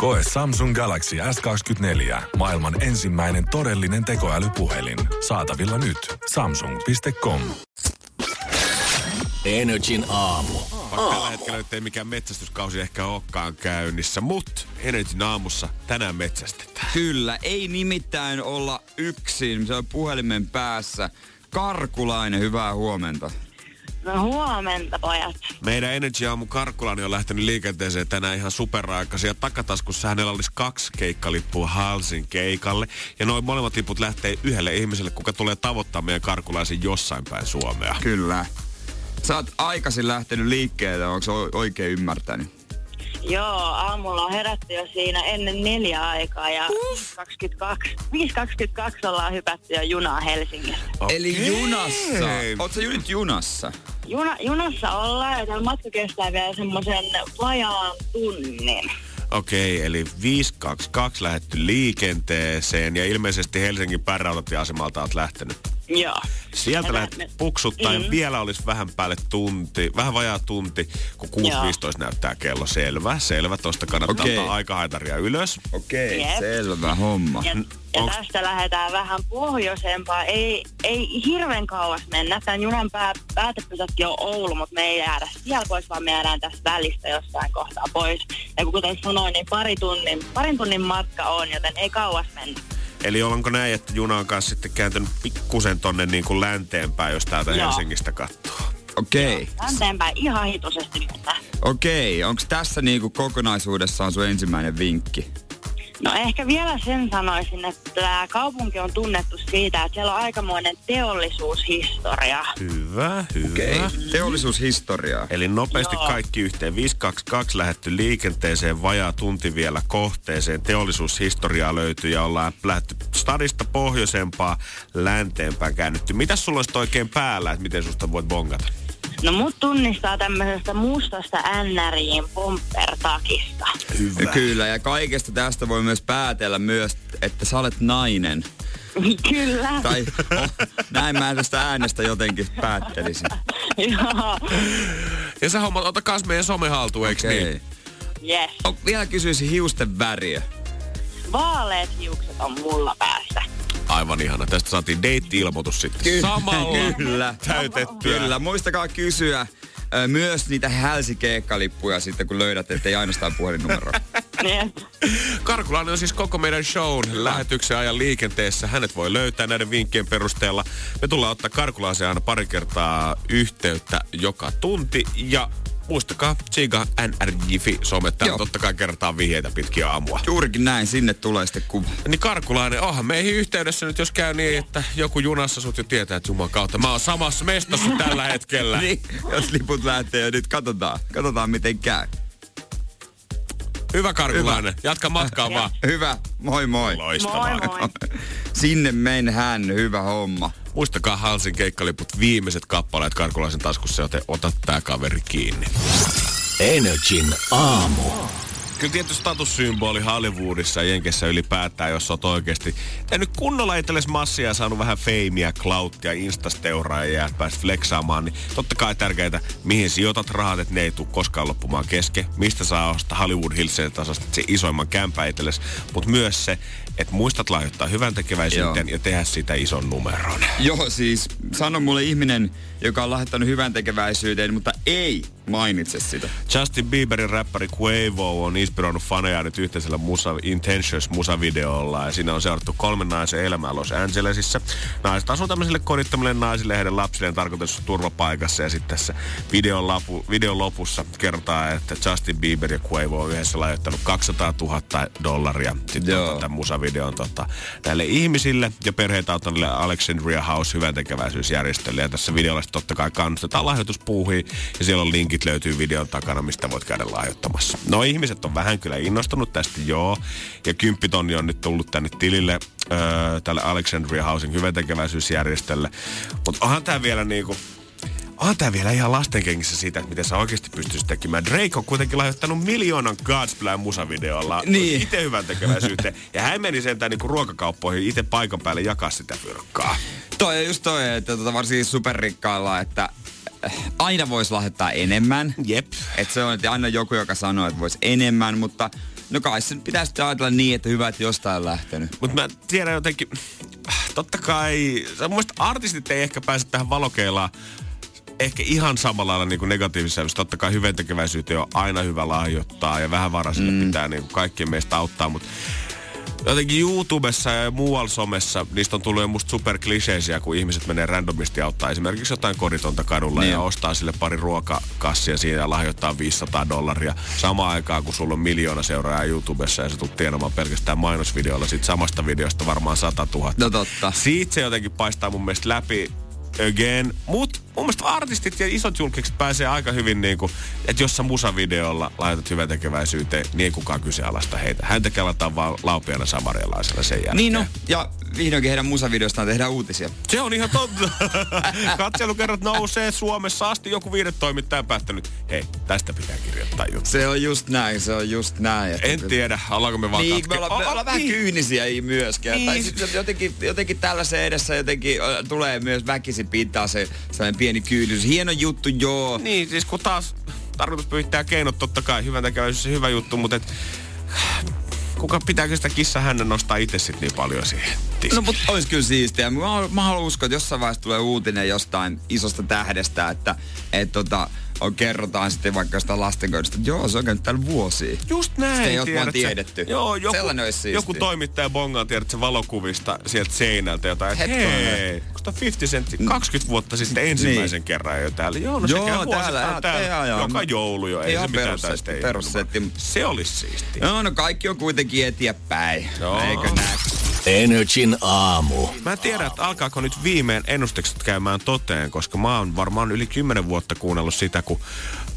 Koe Samsung Galaxy S24. Maailman ensimmäinen todellinen tekoälypuhelin. Saatavilla nyt. Samsung.com. Energin aamu. Vaikka tällä hetkellä nyt ei mikään metsästyskausi ehkä olekaan käynnissä, mutta Energin aamussa tänään metsästetään. Kyllä, ei nimittäin olla yksin. Se on puhelimen päässä. Karkulainen, hyvää huomenta. No huomenta, pojat. Meidän Energy Aamu Karkkulani on lähtenyt liikenteeseen tänään ihan superaikaisin. Ja takataskussa hänellä olisi kaksi keikkalippua Halsin keikalle. Ja noin molemmat liput lähtee yhdelle ihmiselle, kuka tulee tavoittaa meidän Karkulaisen jossain päin Suomea. Kyllä. Sä oot aikaisin lähtenyt liikkeelle, onko se oikein ymmärtänyt? Joo, aamulla on herätty jo siinä ennen neljä aikaa ja 5.22 5.22 ollaan hypätty jo junaa Helsingissä. Okei. Eli junassa. Sä nyt junassa? Juna, junassa ollaan ja tämä matka kestää vielä semmoisen vajaan tunnin. Okei, eli 522 lähetty liikenteeseen ja ilmeisesti Helsingin päärautatieasemalta olet lähtenyt. Joo. Sieltä Ja lähdet me- puksuttaa Mm. ja vielä olisi vähän päälle tunti, vähän vajaa tunti, kun 6.15 näyttää kello. Selvä, selvä. Tosta kannattaa Okei. ottaa aikahaitaria ylös. Okei, Jep. selvä homma. Ja, ja onks- tästä lähdetään vähän pohjoisempaa. Ei, ei hirveän kauas mennä. Tämän junan pää, päätepysäkki on Oulu, mutta me ei jäädä siellä pois, vaan me jäädään tästä välistä jossain kohtaa pois. Ja kuten sanoin, niin pari tunnin, parin tunnin matka on, joten ei kauas mennä. Eli onko näin, että juna on kanssa sitten kääntynyt pikkusen tonne niin kuin länteenpäin, jos täältä Joo. Helsingistä katsoo? Okei. Länteenpäin ihan hituisesti mennä. Okei, onko tässä niinku kokonaisuudessaan sun ensimmäinen vinkki? No ehkä vielä sen sanoisin, että tämä kaupunki on tunnettu siitä, että siellä on aikamoinen teollisuushistoria. Hyvä, hyvä. Okei. Teollisuushistoriaa. Eli nopeasti Joo. kaikki yhteen. 522 lähetty liikenteeseen, vajaa tunti vielä kohteeseen. Teollisuushistoriaa löytyy ja ollaan lähdetty stadista pohjoisempaa länteenpäin käännytty. Mitäs sulla olisi oikein päällä, että miten susta voit bongata? No mut tunnistaa tämmöisestä mustasta NRJin pompertakista. Hyvä. Kyllä, ja kaikesta tästä voi myös päätellä myös, että sä olet nainen. Kyllä. Tai oh, näin mä tästä äänestä jotenkin päättelisin. Joo. Ja sä hommat, ota kans meidän some haltuun, eikö Okei. niin? Yes. Oh, vielä kysyisin hiusten väriä. Vaaleet hiukset on mulla päässä. Aivan ihana. Tästä saatiin deitti-ilmoitus sitten. Samalla Kyllä. täytettyä. Kyllä, muistakaa kysyä ö, myös niitä hälsikeikkalippuja sitten, kun löydät, ettei ainoastaan puhelinnumero. Yes. Karkulainen on siis koko meidän shown lähetyksen ajan liikenteessä. Hänet voi löytää näiden vinkkien perusteella. Me tullaan ottaa Karkulaaseen aina pari kertaa yhteyttä joka tunti. Ja muistakaa, Tsiga NRJFI some täällä Joo. totta kai kertaa vihjeitä pitkin aamua. Juurikin näin, sinne tulee sitten kuva. Niin Karkulainen, onhan meihin yhteydessä nyt, jos käy niin, että joku junassa sut jo tietää, että Juman kautta mä oon samassa mestassa tällä hetkellä. niin, jos liput lähtee ja nyt katsotaan, katsotaan miten käy. Hyvä Karkulainen, jatka matkaa vaan. Hyvä, moi moi. Loistavaa. Moi moi. Sinne mennään, hyvä homma. Muistakaa Halsin keikkaliput viimeiset kappaleet Karkulaisen taskussa, joten ota tää kaveri kiinni. Energin aamu. Kyllä tietty statussymboli Hollywoodissa ja Jenkessä ylipäätään, jos oot oikeasti tehnyt kunnolla itsellesi massia ja saanut vähän feimiä, clouttia, instasteuraajia ja pääsit flexaamaan, niin totta kai tärkeää, mihin sijoitat rahat, että ne ei tule koskaan loppumaan kesken. Mistä saa ostaa Hollywood Hillsien tasasta se isoimman kämpä itsellesi, mutta myös se, että muistat lahjoittaa hyvän tekeväisyyteen ja tehdä siitä ison numeron. Joo, siis sano mulle ihminen, joka on lahjoittanut hyvän tekeväisyyteen, mutta ei mainitse sitä. Justin Bieberin räppäri Quavo on inspiroinut faneja nyt yhteisellä musa, Intentions musavideolla ja siinä on seurattu kolmen naisen elämää Los Angelesissa. Naiset asuu tämmöisille kodittomille naisille ja heidän lapsilleen tarkoitetussa turvapaikassa ja sitten tässä videon, lapu, videon lopussa kertaa, että Justin Bieber ja Quavo on yhdessä lahjoittanut 200 000 dollaria sitten Joo. tota, musavideon tota, näille ihmisille ja perheitä auttaneille Alexandria House hyvän ja tässä videolla totta kai kannustetaan lahjoituspuuhiin ja siellä on linkit linkit löytyy videon takana, mistä voit käydä lahjoittamassa. No ihmiset on vähän kyllä innostunut tästä, joo. Ja kymppitonni on nyt tullut tänne tilille öö, tälle Alexandria Housing hyväntekeväisyysjärjestölle. Mutta onhan tämä vielä niinku, onhan tää vielä ihan lastenkengissä siitä, että miten sä oikeasti pystyisit tekemään. Drake on kuitenkin lahjoittanut miljoonan God's Plan musavideolla Niin. itse hyvän tekeväisyyteen. ja hän meni sentään niinku ruokakauppoihin itse paikan päälle jakaa sitä fyrkkaa. Toi on just toi, että tota, varsinkin superrikkailla, että äh, aina voisi lahjoittaa enemmän. Jep. Että se on että aina joku, joka sanoo, että voisi enemmän, mutta no kai se pitäisi sitten ajatella niin, että hyvä, että jostain on lähtenyt. Mutta mä tiedän jotenkin, totta kai, mun mielestä artistit ei ehkä pääse tähän valokeilaan ehkä ihan samalla lailla niin negatiivisessa Totta kai hyväntekeväisyyteen on aina hyvä lahjoittaa ja vähän varaisille mm. pitää niin kuin kaikkien meistä auttaa, mutta jotenkin YouTubessa ja muualla somessa niistä on tullut jo musta super kliseisiä, kun ihmiset menee randomisti auttaa esimerkiksi jotain koritonta kadulla Niin ja ostaa sille pari ruokakassia siinä ja lahjoittaa 500 dollaria samaan aikaan, kun sulla on miljoona seuraajaa YouTubessa ja sä tulet tienaamaan pelkästään mainosvideolla sit samasta videosta varmaan 100 000. No totta. Siitä se jotenkin paistaa mun mielestä läpi again. Mut mun mielestä artistit ja isot julkikset pääsee aika hyvin niinku, että jos sä musavideolla laitat hyvän tekeväisyyteen, niin ei kukaan kyseenalaista heitä. Häntä kelataan vaan laupiana samarialaisella sen jälkeen. Niin no, ja vihdoinkin heidän musavideostaan tehdään uutisia. Se on ihan totta. Katselukerrat nousee Suomessa asti. Joku viidet toimittaja päättänyt, hei, tästä pitää kirjoittaa juttu. Se on just näin, se on just näin. Että En tiedä, ollaanko me vaan Niin, katke- me ollaan, me ollaan vähän niin. kyynisiä ei myöskään. Niin. Tai sitten jotenkin, jotenkin tällaisen edessä jotenkin tulee myös väkisin pintaan se sellainen pieni kyynisyys. Hieno juttu, joo. Niin, siis kun taas tarkoitus pyhittää keinot, totta kai hyvän tekeväisyys on hyvä juttu, mutta et, kuka pitääkö sitä kissa hänen nostaa itse sit niin paljon siihen tiskiin? No mutta olisi kyllä siistiä. Mä, mä haluan uskoa, että jossain vaiheessa tulee uutinen jostain isosta tähdestä, että et, tota, on, kerrotaan sitten vaikka sitä lastenkodista, että joo, se on käynyt täällä vuosia. Just näin, Sitä ei ole tiedätkö? tiedetty. Joo, joku, Sellainen olisi siistiä. joku toimittaja bongaa, tiedätkö, valokuvista sieltä seinältä jotain, Hetkonen. hei, kun sitä 50 sentti 20 vuotta sitten ensimmäisen Niin. kerran jo täällä. Joo, no Joo, se käy täällä, täällä, joo, joo. joka joulu jo, ei se mitään tästä perussetti. Se olisi siistiä. No, no kaikki on kuitenkin eteenpäin. Joo. Eikö näin? Energin aamu. Mä en tiedä, että alkaako nyt viimein ennustukset käymään toteen, koska mä oon varmaan yli 10 vuotta kuunnellut sitä, kun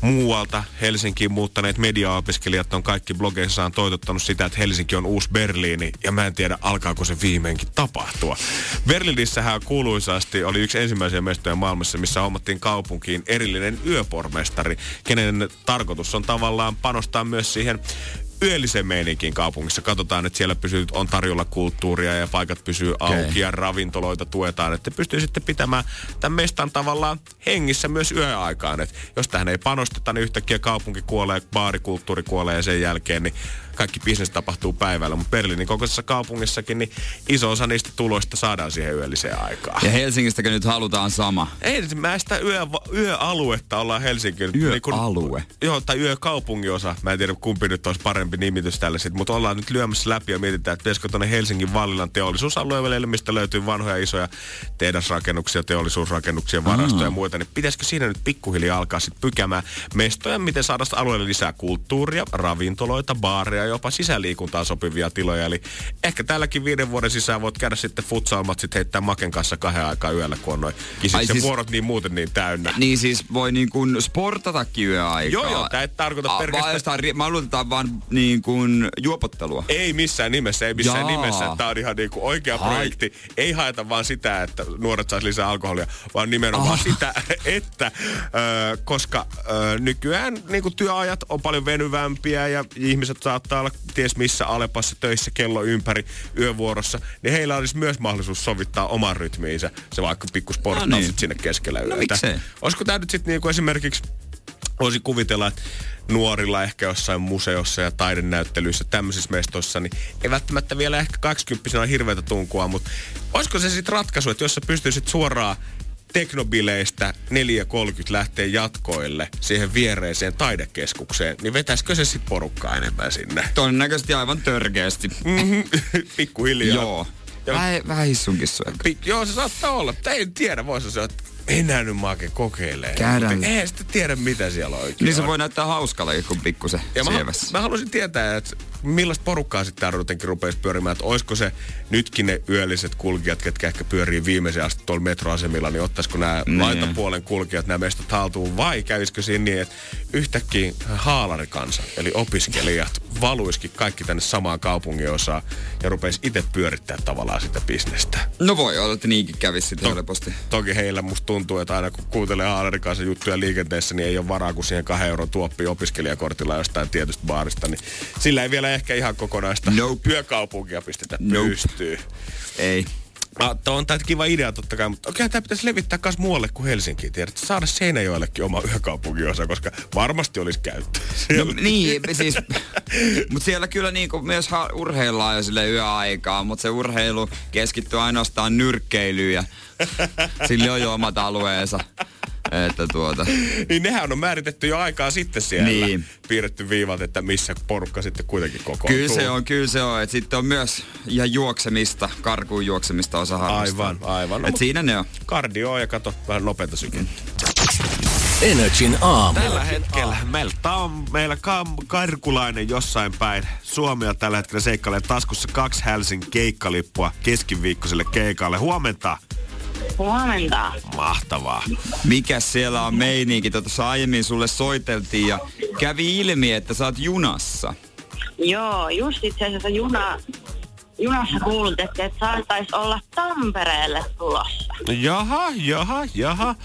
muualta Helsinkiin muuttaneet mediaopiskelijat on kaikki blogeissaan toitottanut sitä, että Helsinki on uusi Berliini, ja mä en tiedä, alkaako se viimeinkin tapahtua. Berliinissähän kuuluisasti oli yksi ensimmäisiä mestoja maailmassa, missä hommattiin kaupunkiin erillinen yöpormestari, kenen tarkoitus on tavallaan panostaa myös siihen yölliseen meininkiin kaupungissa. Katsotaan, että siellä pysyy, on tarjolla kulttuuria ja paikat pysyy auki ja ravintoloita tuetaan. Että pystyy sitten pitämään tämän mestan tavallaan hengissä myös yöaikaan. Että jos tähän ei panosteta, niin yhtäkkiä kaupunki kuolee, baarikulttuuri kuolee ja sen jälkeen niin kaikki bisnes tapahtuu päivällä. Mutta Berliinin kokoisessa kaupungissakin niin iso osa niistä tuloista saadaan siihen yölliseen aikaan. Ja Helsingistäkö nyt halutaan sama? Ei, mä sitä yö, yöaluetta ollaan Helsinki. nyt Yöalue? joo, tai yökaupunginosa. Mä en tiedä kumpi nyt olisi parempi nimitys tälle sit, mutta ollaan nyt lyömässä läpi ja mietitään, että pitäisikö tuonne Helsingin Vallilan teollisuusalueelle, mistä löytyy vanhoja isoja tehdasrakennuksia, teollisuusrakennuksia, varastoja ja muita, niin pitäisikö siinä nyt pikkuhiljaa alkaa sitten pykämään mestoja, miten saada sitä alueelle lisää kulttuuria, ravintoloita, baareja, jopa sisäliikuntaan sopivia tiloja. Eli ehkä tälläkin viiden vuoden sisään voit käydä sitten futsalmat sitten heittää Maken kanssa kahden aikaa yöllä, kun on noin kisit siis- vuorot niin muuten niin täynnä. Niin siis voi niin kuin sportatakin yöaikaa. Joo, joo, tää ei tarkoita A- pelkästään- Vaan ri- mä luulen, vaan niin kuin juopottelua. Ei missään nimessä, ei missään Jaa. nimessä. Tämä on ihan niinku oikea Hai. projekti. Ei haeta vaan sitä, että nuoret saisi lisää alkoholia, vaan nimenomaan Ah. sitä, että ö, koska ö, nykyään niinku työajat on paljon venyvämpiä ja ihmiset saattaa olla ties missä Alepassa töissä kello ympäri yövuorossa, niin heillä olisi myös mahdollisuus sovittaa oman rytmiinsä se vaikka pikku sporttaus No niin. sit sinne keskellä yötä. miksei? Olisiko tämä nyt sitten niinku esimerkiksi voisi kuvitella, että nuorilla ehkä jossain museossa ja taidenäyttelyissä, tämmöisissä mestoissa, niin ei välttämättä vielä ehkä 20 ole hirveätä tunkua, mutta olisiko se sitten ratkaisu, että jos sä pystyisit suoraan teknobileistä 4.30 lähtee jatkoille siihen viereiseen taidekeskukseen, niin vetäisikö se sitten porukkaa enemmän sinne? Todennäköisesti aivan törkeästi. Mm. Pikkuhiljaa. Joo. Vähän. Pik- joo, se saattaa olla. En tiedä, voisi se, että mennään nyt maake kokeilemaan. Käydään. Ei sitten tiedä, mitä siellä oikein Niin se on. voi näyttää hauskallekin, kun pikkusen Ja mä, sievässä. mä haluaisin tietää, että millaista porukkaa sitten täällä jotenkin rupeaisi pyörimään, että olisiko se nytkin ne yölliset kulkijat, ketkä ehkä pyörii viimeisen asti tuolla metroasemilla, niin ottaisiko nämä Niin. laitapuolen kulkijat nämä mestat haltuun vai kävisikö siinä niin, että yhtäkkiä haalarikansa, eli opiskelijat, valuisikin kaikki tänne samaan kaupungin osaan ja rupeisi itse pyörittää tavallaan sitä bisnestä. No voi olla, että niinkin kävisi sitten To- helposti. Toki heillä musta tuntuu, että aina kun kuuntelee Haalarin kanssa juttuja liikenteessä, niin ei ole varaa kuin siihen kahden euron tuoppi opiskelijakortilla jostain tietystä baarista. Niin sillä ei vielä ehkä ihan kokonaista Nope. työkaupunkia pistetä Nope. pystyyn. Ei. No, tuo on tää kiva idea totta kai, mutta okei, tämä pitäisi levittää myös muualle kuin Helsinkiin, tiedät, saada Seinäjoellekin oma yökaupunginosa, koska varmasti olisi käyttö. No, niin, siis, mutta siellä kyllä niinku myös urheillaan jo sille yöaikaa, mutta se urheilu keskittyy ainoastaan nyrkkeilyyn ja sillä on jo omat alueensa. Että tuota, niin nehän on määritetty jo aikaa sitten siellä. Niin. Piirretty viivat, että missä porukka sitten kuitenkin kokoontuu. kyllä se on, kyllä se on. Et sitten on myös ihan juoksemista, karkuun juoksemista osa harrastaa. Aivan, aivan. No, Et siinä ne on. Kardioa ja kato vähän nopeata sykettä. Energin aamu. Tällä hetkellä meillä on meillä kam- karkulainen jossain päin. Suomea tällä hetkellä seikkailee taskussa kaksi Helsingin keikkalippua keskiviikkoiselle keikalle. Huomenta. Huomenta. Mahtavaa. Mikä siellä on meininki? Tuossa aiemmin sulle soiteltiin ja kävi ilmi, että sä oot junassa. Joo, just itse asiassa juna, junassa kuulutettiin, että saatais olla Tampereelle tulossa. Jaha, jaha, jaha.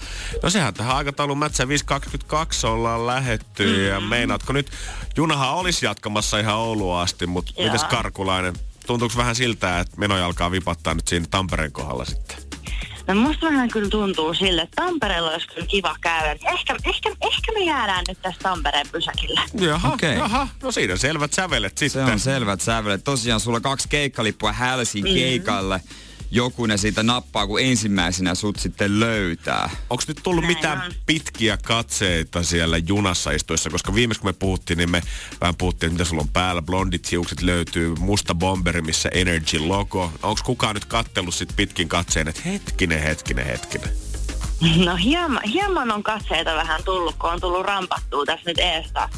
No sehän tähän aikataulun mätsä 5.22 ollaan lähetty. Mm-hmm. Ja meinaatko nyt, junahan olisi jatkamassa ihan Ouluun asti, mutta Joo. mites karkulainen? Tuntuuko vähän siltä, että menoja alkaa vipattaa nyt siinä Tampereen kohdalla sitten? No musta vähän kyllä tuntuu sille, että Tampereella olisi kyllä kiva käydä. Ehkä, ehkä, ehkä me jäädään nyt tässä Tampereen pysäkille. Jaha, Okei. jaha. No siinä selvät sävelet Se sitten. on selvät sävelet. Tosiaan sulla kaksi keikkalippua Helsingin keikalle. Joku ne siitä nappaa, kun ensimmäisenä sut sitten löytää. Onko nyt tullut Näin mitään on. pitkiä katseita siellä junassa istuessa? Koska viimeis kun me puhuttiin, niin me vähän puhuttiin, että mitä sulla on päällä. Blondit hiukset löytyy, musta bomberi, missä Energy logo. Onko kukaan nyt kattellut sit pitkin katseen, että hetkinen, hetkinen, hetkinen. No hieman, hieman on katseita vähän tullut, kun on tullut rampattua tässä nyt eestä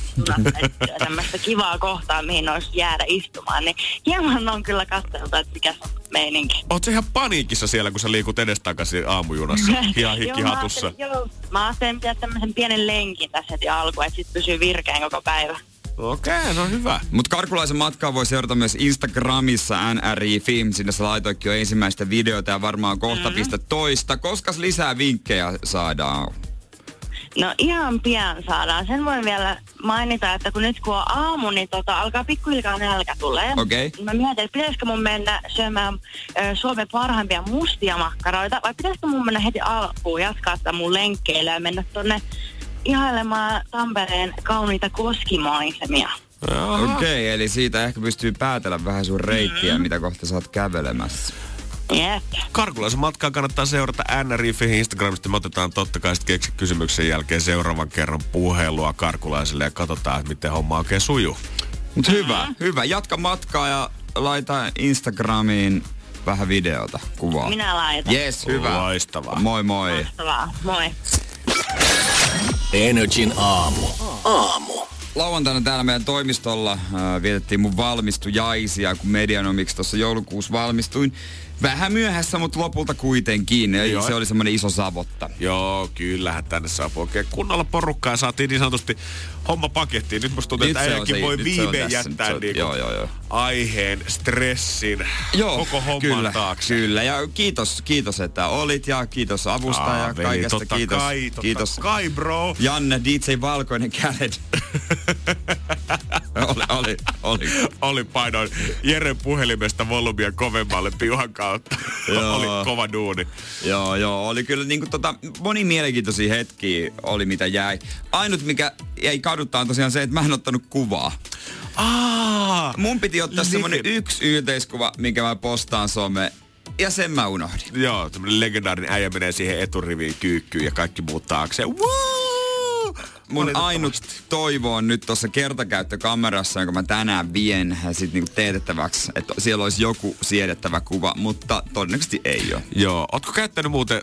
tämmöistä kivaa kohtaa, mihin olisi jäädä istumaan. Niin hieman on kyllä katseltu, että mikä se on meininki. Sä ihan paniikissa siellä, kun sä liikut edestakaisin aamujunassa? Ihan hikkihatussa. Joo, mä ajattelin, joo, mä ajattelin pitää tämmöisen pienen lenkin tässä heti alkuun, että sit pysyy virkeän koko päivä. Okei, okay, no hyvä. Mutta Karkulaisen matkaa voi seurata myös Instagramissa NRI Film. Sinne sä laitoitkin jo ensimmäistä videota ja varmaan kohta mm. pistä toista. Koska lisää vinkkejä saadaan? No ihan pian saadaan. Sen voin vielä mainita, että kun nyt kun on aamu, niin tota, alkaa pikkuhiljaa nälkä tulee. Okei. Mä mietin, että pitäisikö mun mennä syömään ö, Suomen parhaimpia mustia makkaroita, vai pitäisikö mun mennä heti alkuun jatkaa tätä mun lenkkeilyä ja mennä tonne ihailemaan Tampereen kauniita koskimaisemia. Okei, okay, eli siitä ehkä pystyy päätellä vähän sun reittiä, mm. mitä kohta sä oot kävelemässä. Jep. Karkulaisen matkaa kannattaa seurata NRIFin Instagramista. Me otetaan totta kai sitten keksi kysymyksen jälkeen seuraavan kerran puhelua Karkulaiselle ja katsotaan, että miten homma oikein sujuu. Mut hyvä, hyvä. Jatka matkaa ja laita Instagramiin vähän videota, kuvaa. Minä laitan. Yes, hyvä. Loistavaa. Moi moi. Mahtavaa. Moi. Energin aamu. Aamu. Lauantaina täällä meidän toimistolla äh, vietettiin mun valmistujaisia, kun Medianomiksi tuossa joulukuussa valmistuin. Vähän myöhässä, mutta lopulta kuitenkin. Eli Joo. se oli semmoinen iso savotta. Joo, kyllähän tänne saapuu oikein kunnolla porukkaa saatiin niin sanotusti homma pakettiin. Nyt musta tuntuu, että äijäkin voi nyt jättää on- niinku joo, joo, joo. aiheen, stressin, koko homman kyllä, taakse. Kyllä, ja kiitos, kiitos, että olit ja kiitos avusta ja kaikesta. totta kiitos, kai, totta kiitos. kai, bro. Janne, DJ Valkoinen kädet. oli, oli, oli. oli painoin Jeren puhelimesta volumia kovemmalle piuhan. Joo. oli kova duuni. Joo, joo, oli kyllä niinku tota, moni mielenkiintoisia hetkiä oli mitä jäi. Ainut mikä jäi kaduttaa on tosiaan se, että mä en ottanut kuvaa. Aa, Mun piti ottaa Niin. semmonen yksi yhteiskuva, minkä mä postaan some. Ja sen mä unohdin. Joo, tämmönen legendaarinen äijä menee siihen eturiviin kyykkyyn ja kaikki muut taakse. Woo! Mun ainut toivo on nyt tuossa kertakäyttökamerassa, jonka mä tänään vien sit niinku teetettäväksi, että siellä olisi joku siedettävä kuva, mutta todennäköisesti ei ole. Joo, ootko käyttänyt muuten,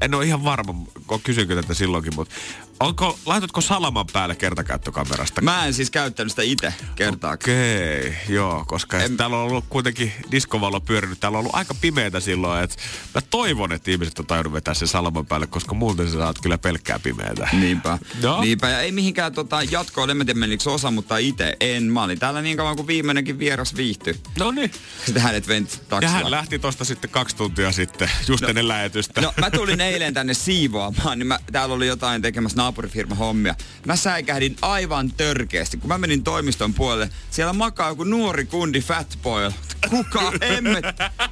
en ole ihan varma, kun kysynkö tätä silloinkin, mutta Onko, laitatko salaman päälle kertakäyttökamerasta? Mä en siis käyttänyt sitä itse kertaakaan. Okei, okay, joo, koska en... täällä on ollut kuitenkin diskovalo pyörinyt. Täällä on ollut aika pimeätä silloin, että mä toivon, että ihmiset on tajunnut vetää sen salaman päälle, koska muuten sä saat kyllä pelkkää pimeätä. Niinpä. No. Niinpä. Ja ei mihinkään tota, jatkoon, en mä tiedä menikö osa, mutta itse en. Mä olin täällä niin kauan kuin viimeinenkin vieras viihtyi. No niin. Sitten hänet venti taksilla. Ja hän lähti tosta sitten kaksi tuntia sitten, just no, ennen lähetystä. No mä tulin eilen tänne siivoamaan, niin mä, täällä oli jotain tekemässä naapurifirma hommia. Mä säikähdin aivan törkeästi. Kun mä menin toimiston puolelle, siellä makaa joku nuori kundi Fatboy. Kuka emmet?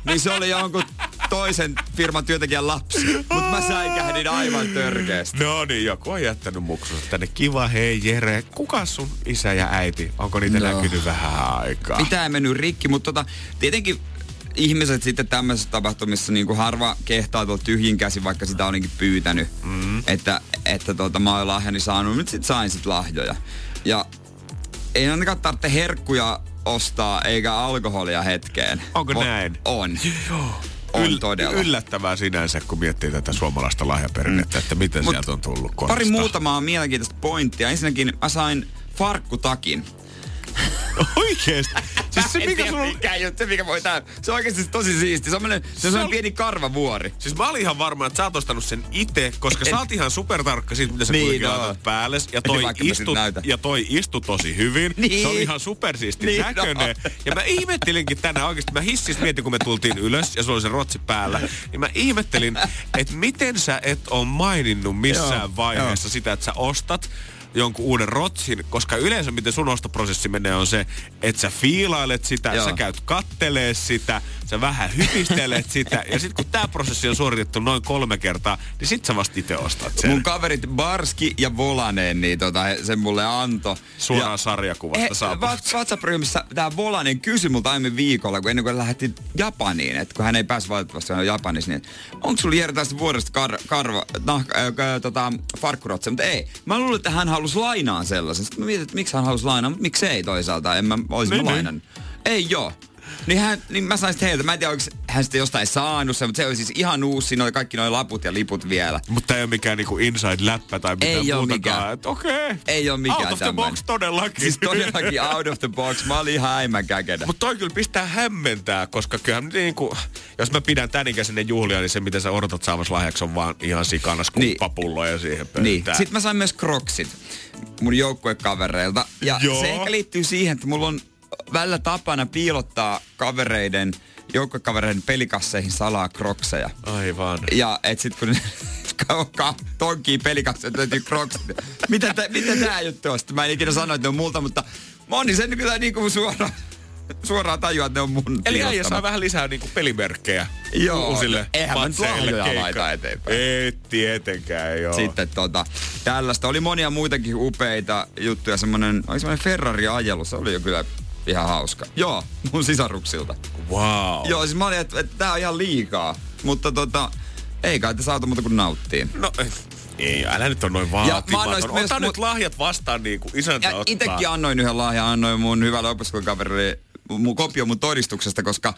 Niin se oli jonkun toisen firman työntekijän lapsi. Mutta mä säikähdin aivan törkeästi. No niin, joku on jättänyt muksunsa tänne. Kiva, hei Jere. Kuka sun isä ja äiti? Onko niitä no. näkynyt vähän aikaa? Mitä ei mennyt rikki, mutta tota, tietenkin ihmiset sitten tämmöisissä tapahtumissa niin kuin harva kehtaa tuolla tyhjin käsi, vaikka sitä olinkin pyytänyt. Mm. Että, että tuota, mä olen lahjani saanut, nyt sit sain sit lahjoja. Ja ei ainakaan tarvitse herkkuja ostaa eikä alkoholia hetkeen. Onko o- näin? On. Joo. On Yl- todella. Yllättävää sinänsä, kun miettii tätä suomalaista lahjaperinnettä, mm. että miten Mut sieltä on tullut korista. Pari muutamaa mielenkiintoista pointtia. Ensinnäkin mä sain farkkutakin. Oikeesti? Siis se, mikä sulla... Mikä juttu, mikä voi tää. Se on oikeesti tosi siisti. Se on, se, se on pieni karvavuori. Siis mä olin ihan varma, että sä oot ostanut sen itse, koska et, sä oot ihan supertarkka siitä, mitä sä niin, kuitenkin no. laitat päälle. Ja toi, istu, ja toi istu tosi hyvin. Niin. Se oli ihan supersiisti niin, näköinen. No. Ja mä ihmettelinkin tänään oikeesti. Mä hissis mietin, kun me tultiin ylös ja sulla oli se rotsi päällä. Niin mä ihmettelin, että miten sä et ole maininnut missään Joo, vaiheessa jo. sitä, että sä ostat jonkun uuden rotsin, koska yleensä miten sun ostoprosessi menee on se, että sä fiilailet sitä, Joo. sä käyt kattelee sitä, sä vähän hypistelet sitä, ja sitten kun tämä prosessi on suoritettu noin kolme kertaa, niin sit sä vasta itse ostat sen. Mun kaverit Barski ja Volanen, niin tota, sen mulle anto. Suoraan ja, sarjakuvasta saapuu. WhatsApp-ryhmässä tämä Volanen kysyi multa aiemmin viikolla, kun ennen kuin lähti Japaniin, että kun hän ei päässyt valitettavasti aina Japanissa, niin onko sulla Jere tästä vuodesta kar, karva, nah, äh, tota, farkkurotse, mutta ei. Mä luulen, että hän halusi lainaa sellaisen. Sitten mä mietin, että miksi hän halusi lainaa, mutta miksei toisaalta. En mä olisi niin, lainannut. Ei joo. Niin, hän, niin mä sain heiltä, mä en tiedä, onko hän sitten jostain saanut sen, mutta se oli siis ihan uusi, oli kaikki noin laput ja liput vielä. Mutta ei ole mikään niinku inside-läppä tai mitään ei muutakaan. Okei. Okay. Ei ole mikään Out of the tämmönen. box todellakin. Siis todellakin out of the box. Mä olin ihan äimän käkenä. Mutta toi kyllä pistää hämmentää, koska kyllähän niinku, jos mä pidän tän ikäisen juhlia, niin se mitä sä odotat saavassa lahjaksi on vaan ihan sikana skumppapulloja niin. siihen pöytään. Niin. Sitten mä sain myös kroksit mun joukkuekavereilta. Ja Joo. se ehkä liittyy siihen, että mulla on välillä tapana piilottaa kavereiden, joukkokavereiden pelikasseihin salaa krokseja. Aivan. Ja et sit kun tonkii pelikasseja, löytyy krokset. Mitä, tä, mitä tää juttu on? Mä en ikinä sano, että ne on multa, mutta moni sen kyllä niinku suoraan suoraan tajua, että ne on mun Eli äijä saa vähän lisää niinku pelimerkkejä joo, uusille eihän lahjoja laita eteenpäin. Ei tietenkään, joo. Sitten tota, tällaista. Oli monia muitakin upeita juttuja. Semmonen, oli semmonen Ferrari-ajelu, se oli jo kyllä ihan hauska. Joo, mun sisaruksilta. Wow. Joo, siis mä olin, että, että tää on ihan liikaa. Mutta tota, ei kai te saatu muuta kuin nauttia. No, ei, älä nyt on noin vaatimaton. Ota nyt lahjat vastaan niin kuin isäntä ja ottaa. Itekin annoin yhden lahjan, annoin mun hyvälle opiskelukaverille mun kopio mun todistuksesta, koska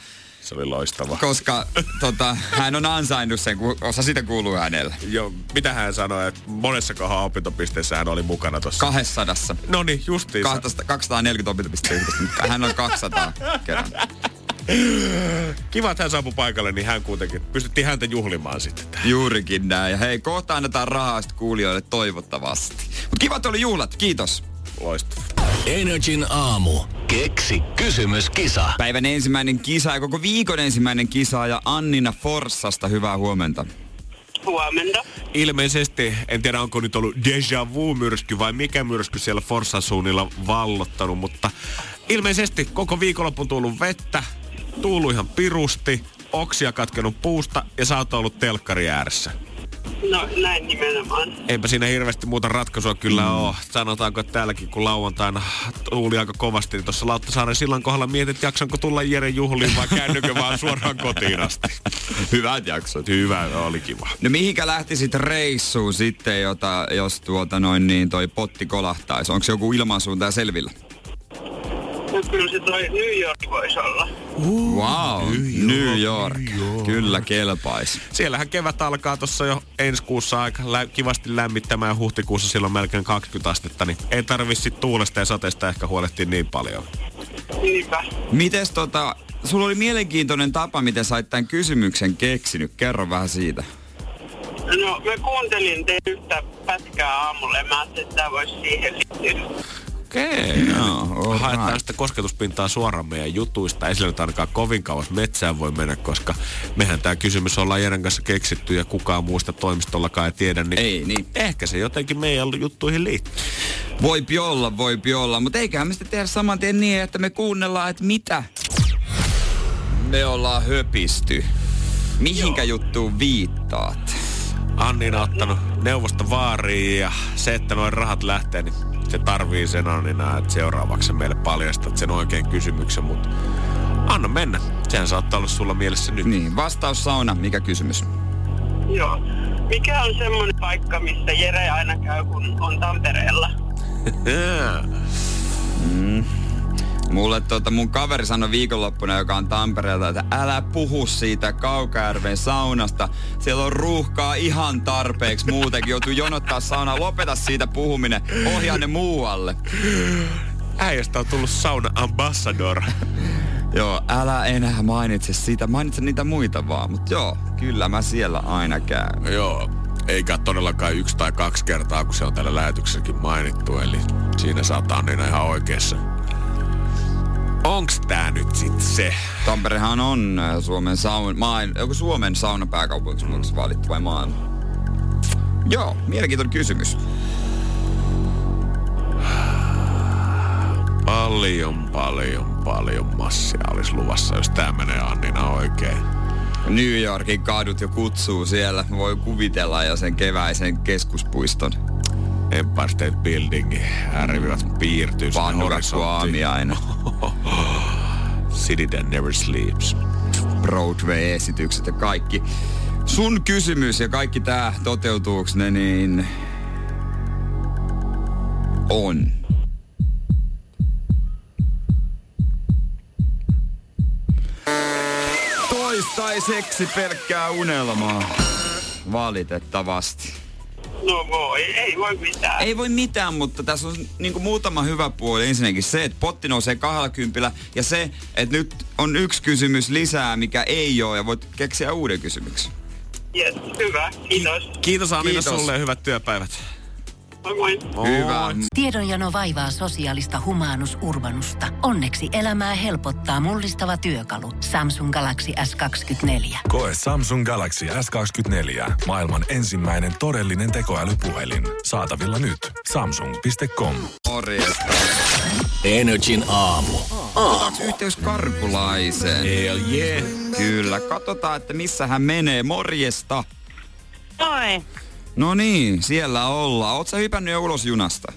se oli loistava. Koska tota, hän on ansainnut sen, kun osa siitä kuuluu hänelle. Joo, mitä hän sanoi, että monessakohan opintopisteessä hän oli mukana tuossa? 200. No niin, justiin. 240 opintopistettä mutta hän on 200 kerran. Kiva, että hän saapui paikalle, niin hän kuitenkin, pystyttiin häntä juhlimaan sitten. Juurikin näin. Ja hei, kohta annetaan rahaa kuulijoille toivottavasti. Mutta kivat oli juhlat, kiitos. Loistavaa. Energin aamu. Keksi kysymys, kisa. Päivän ensimmäinen kisa ja koko viikon ensimmäinen kisa ja Annina Forssasta. Hyvää huomenta. Huomenta. Ilmeisesti, en tiedä onko nyt ollut déjà vu-myrsky vai mikä myrsky siellä Forssan suunnilla vallottanut, mutta ilmeisesti koko viikonloppu on tullut vettä, tullut ihan pirusti, oksia katkenut puusta ja sä oot ollut telkkari ääressä. No näin nimenomaan. Eipä siinä hirveästi muuta ratkaisua kyllä mm. ole. Sanotaanko, että täälläkin kun lauantaina tuuli aika kovasti, niin tuossa Lauttasaaren sillan kohdalla mietit, jaksanko tulla Jere juhliin vai käynnykö vaan suoraan kotiin asti. Hyvät jaksot. Hyvä, oli kiva. No mihinkä lähtisit reissuun sitten, jota, jos tuota noin niin toi potti kolahtaisi? Onko joku ilmansuunta selvillä? Mutta kyllä se toi New York voisi olla. Wow, New York. New York. Kyllä kelpais. Siellähän kevät alkaa tuossa jo ensi kuussa aika lä- kivasti lämmittämään ja huhtikuussa silloin melkein 20 astetta, niin ei tarvitse tuulesta ja sateesta ehkä huolehtia niin paljon. Niinpä. Mites tota, sulla oli mielenkiintoinen tapa, miten sait tämän kysymyksen keksinyt. Kerro vähän siitä. No, mä kuuntelin teidän yhtä pätkää aamulla ja mä ajattelin, että tämä voisi siihen liittyä. Okei. Joo, all Haetaan right. sitä kosketuspintaa suoraan meidän jutuista. Ei sillä nyt ainakaan kovin kauas metsään voi mennä, koska mehän tämä kysymys ollaan Jeren kanssa keksitty ja kukaan muusta toimistollakaan ei tiedä. Niin Ei niin. Ehkä se jotenkin meidän juttuihin liittyy. Voipi olla, voipi olla, mutta eiköhän me sitten tehdä saman tien niin, että me kuunnellaan, että mitä me ollaan höpisty. Mihinkä juttuun viittaat? Annina ottanut neuvosta vaariin ja se, että noin rahat lähtee, niin se tarvii sen Annina, että seuraavaksi se meille paljastat sen oikein kysymyksen, mutta anna mennä. Sehän saattaa olla sulla mielessä nyt. Niin, vastaus sauna, mikä kysymys? Joo. Mikä on semmoinen paikka, missä Jere aina käy, kun on Tampereella? Mulle tota, mun kaveri sanoi viikonloppuna, joka on Tampereelta, että älä puhu siitä Kaukajärven saunasta. Siellä on ruuhkaa ihan tarpeeksi muutenkin. Joutuu jonottaa saunaa. Lopeta siitä puhuminen. Ohjaa ne muualle. Äijästä on tullut sauna ambassador. Joo, älä enää mainitse siitä. Mainitse niitä muita vaan. Mut joo, kyllä mä siellä aina käyn. Joo, eikä todellakaan yksi tai kaksi kertaa, kun se on täällä lähetyksessäkin mainittu. Eli siinä saattaa Annina ihan oikeassa. Onks tää nyt sit se? Tamperehan on äh, Suomen saun, maailma, joku Suomen saunapääkaupungiksi valittu vai maailma? Joo, mielenkiintoinen kysymys. Paljon, paljon, paljon massia olisi luvassa, jos tää menee Annina oikein. New Yorkin kadut jo kutsuu siellä. Voi kuvitella jo sen keväisen keskuspuiston. Empire State Buildingin äärivivat piirtyy horisonttiin. aamiainen. City that never sleeps. Broadway-esitykset ja kaikki. Sun kysymys ja kaikki tää toteutuuks ne, niin on. Toistaiseksi pelkkää unelmaa. Valitettavasti. No voi, ei voi mitään. Ei voi mitään, mutta tässä on niin muutama hyvä puoli. Ensinnäkin se, että potti nousee 20 ja se, että nyt on yksi kysymys lisää, mikä ei ole ja voit keksiä uuden kysymyksen. Yes, hyvä, kiitos. Kiitos Annina Kiitos. sulle ja hyvät työpäivät. Moi moi. Hyvä. Tiedonjano vaivaa sosiaalista humanus urbanusta. Onneksi elämää helpottaa mullistava työkalu. Samsung Galaxy S24. Koe Samsung Galaxy S24. Maailman ensimmäinen todellinen tekoälypuhelin. Saatavilla nyt. Samsung.com. Morjesta. Energin aamu. Otaks yhteys Karkulaiseen? Hell yeah. Kyllä, katsotaan, että missä hän menee. Morjesta. Moi. No niin, siellä ollaan. Sä hypännyt jo ulos junasta?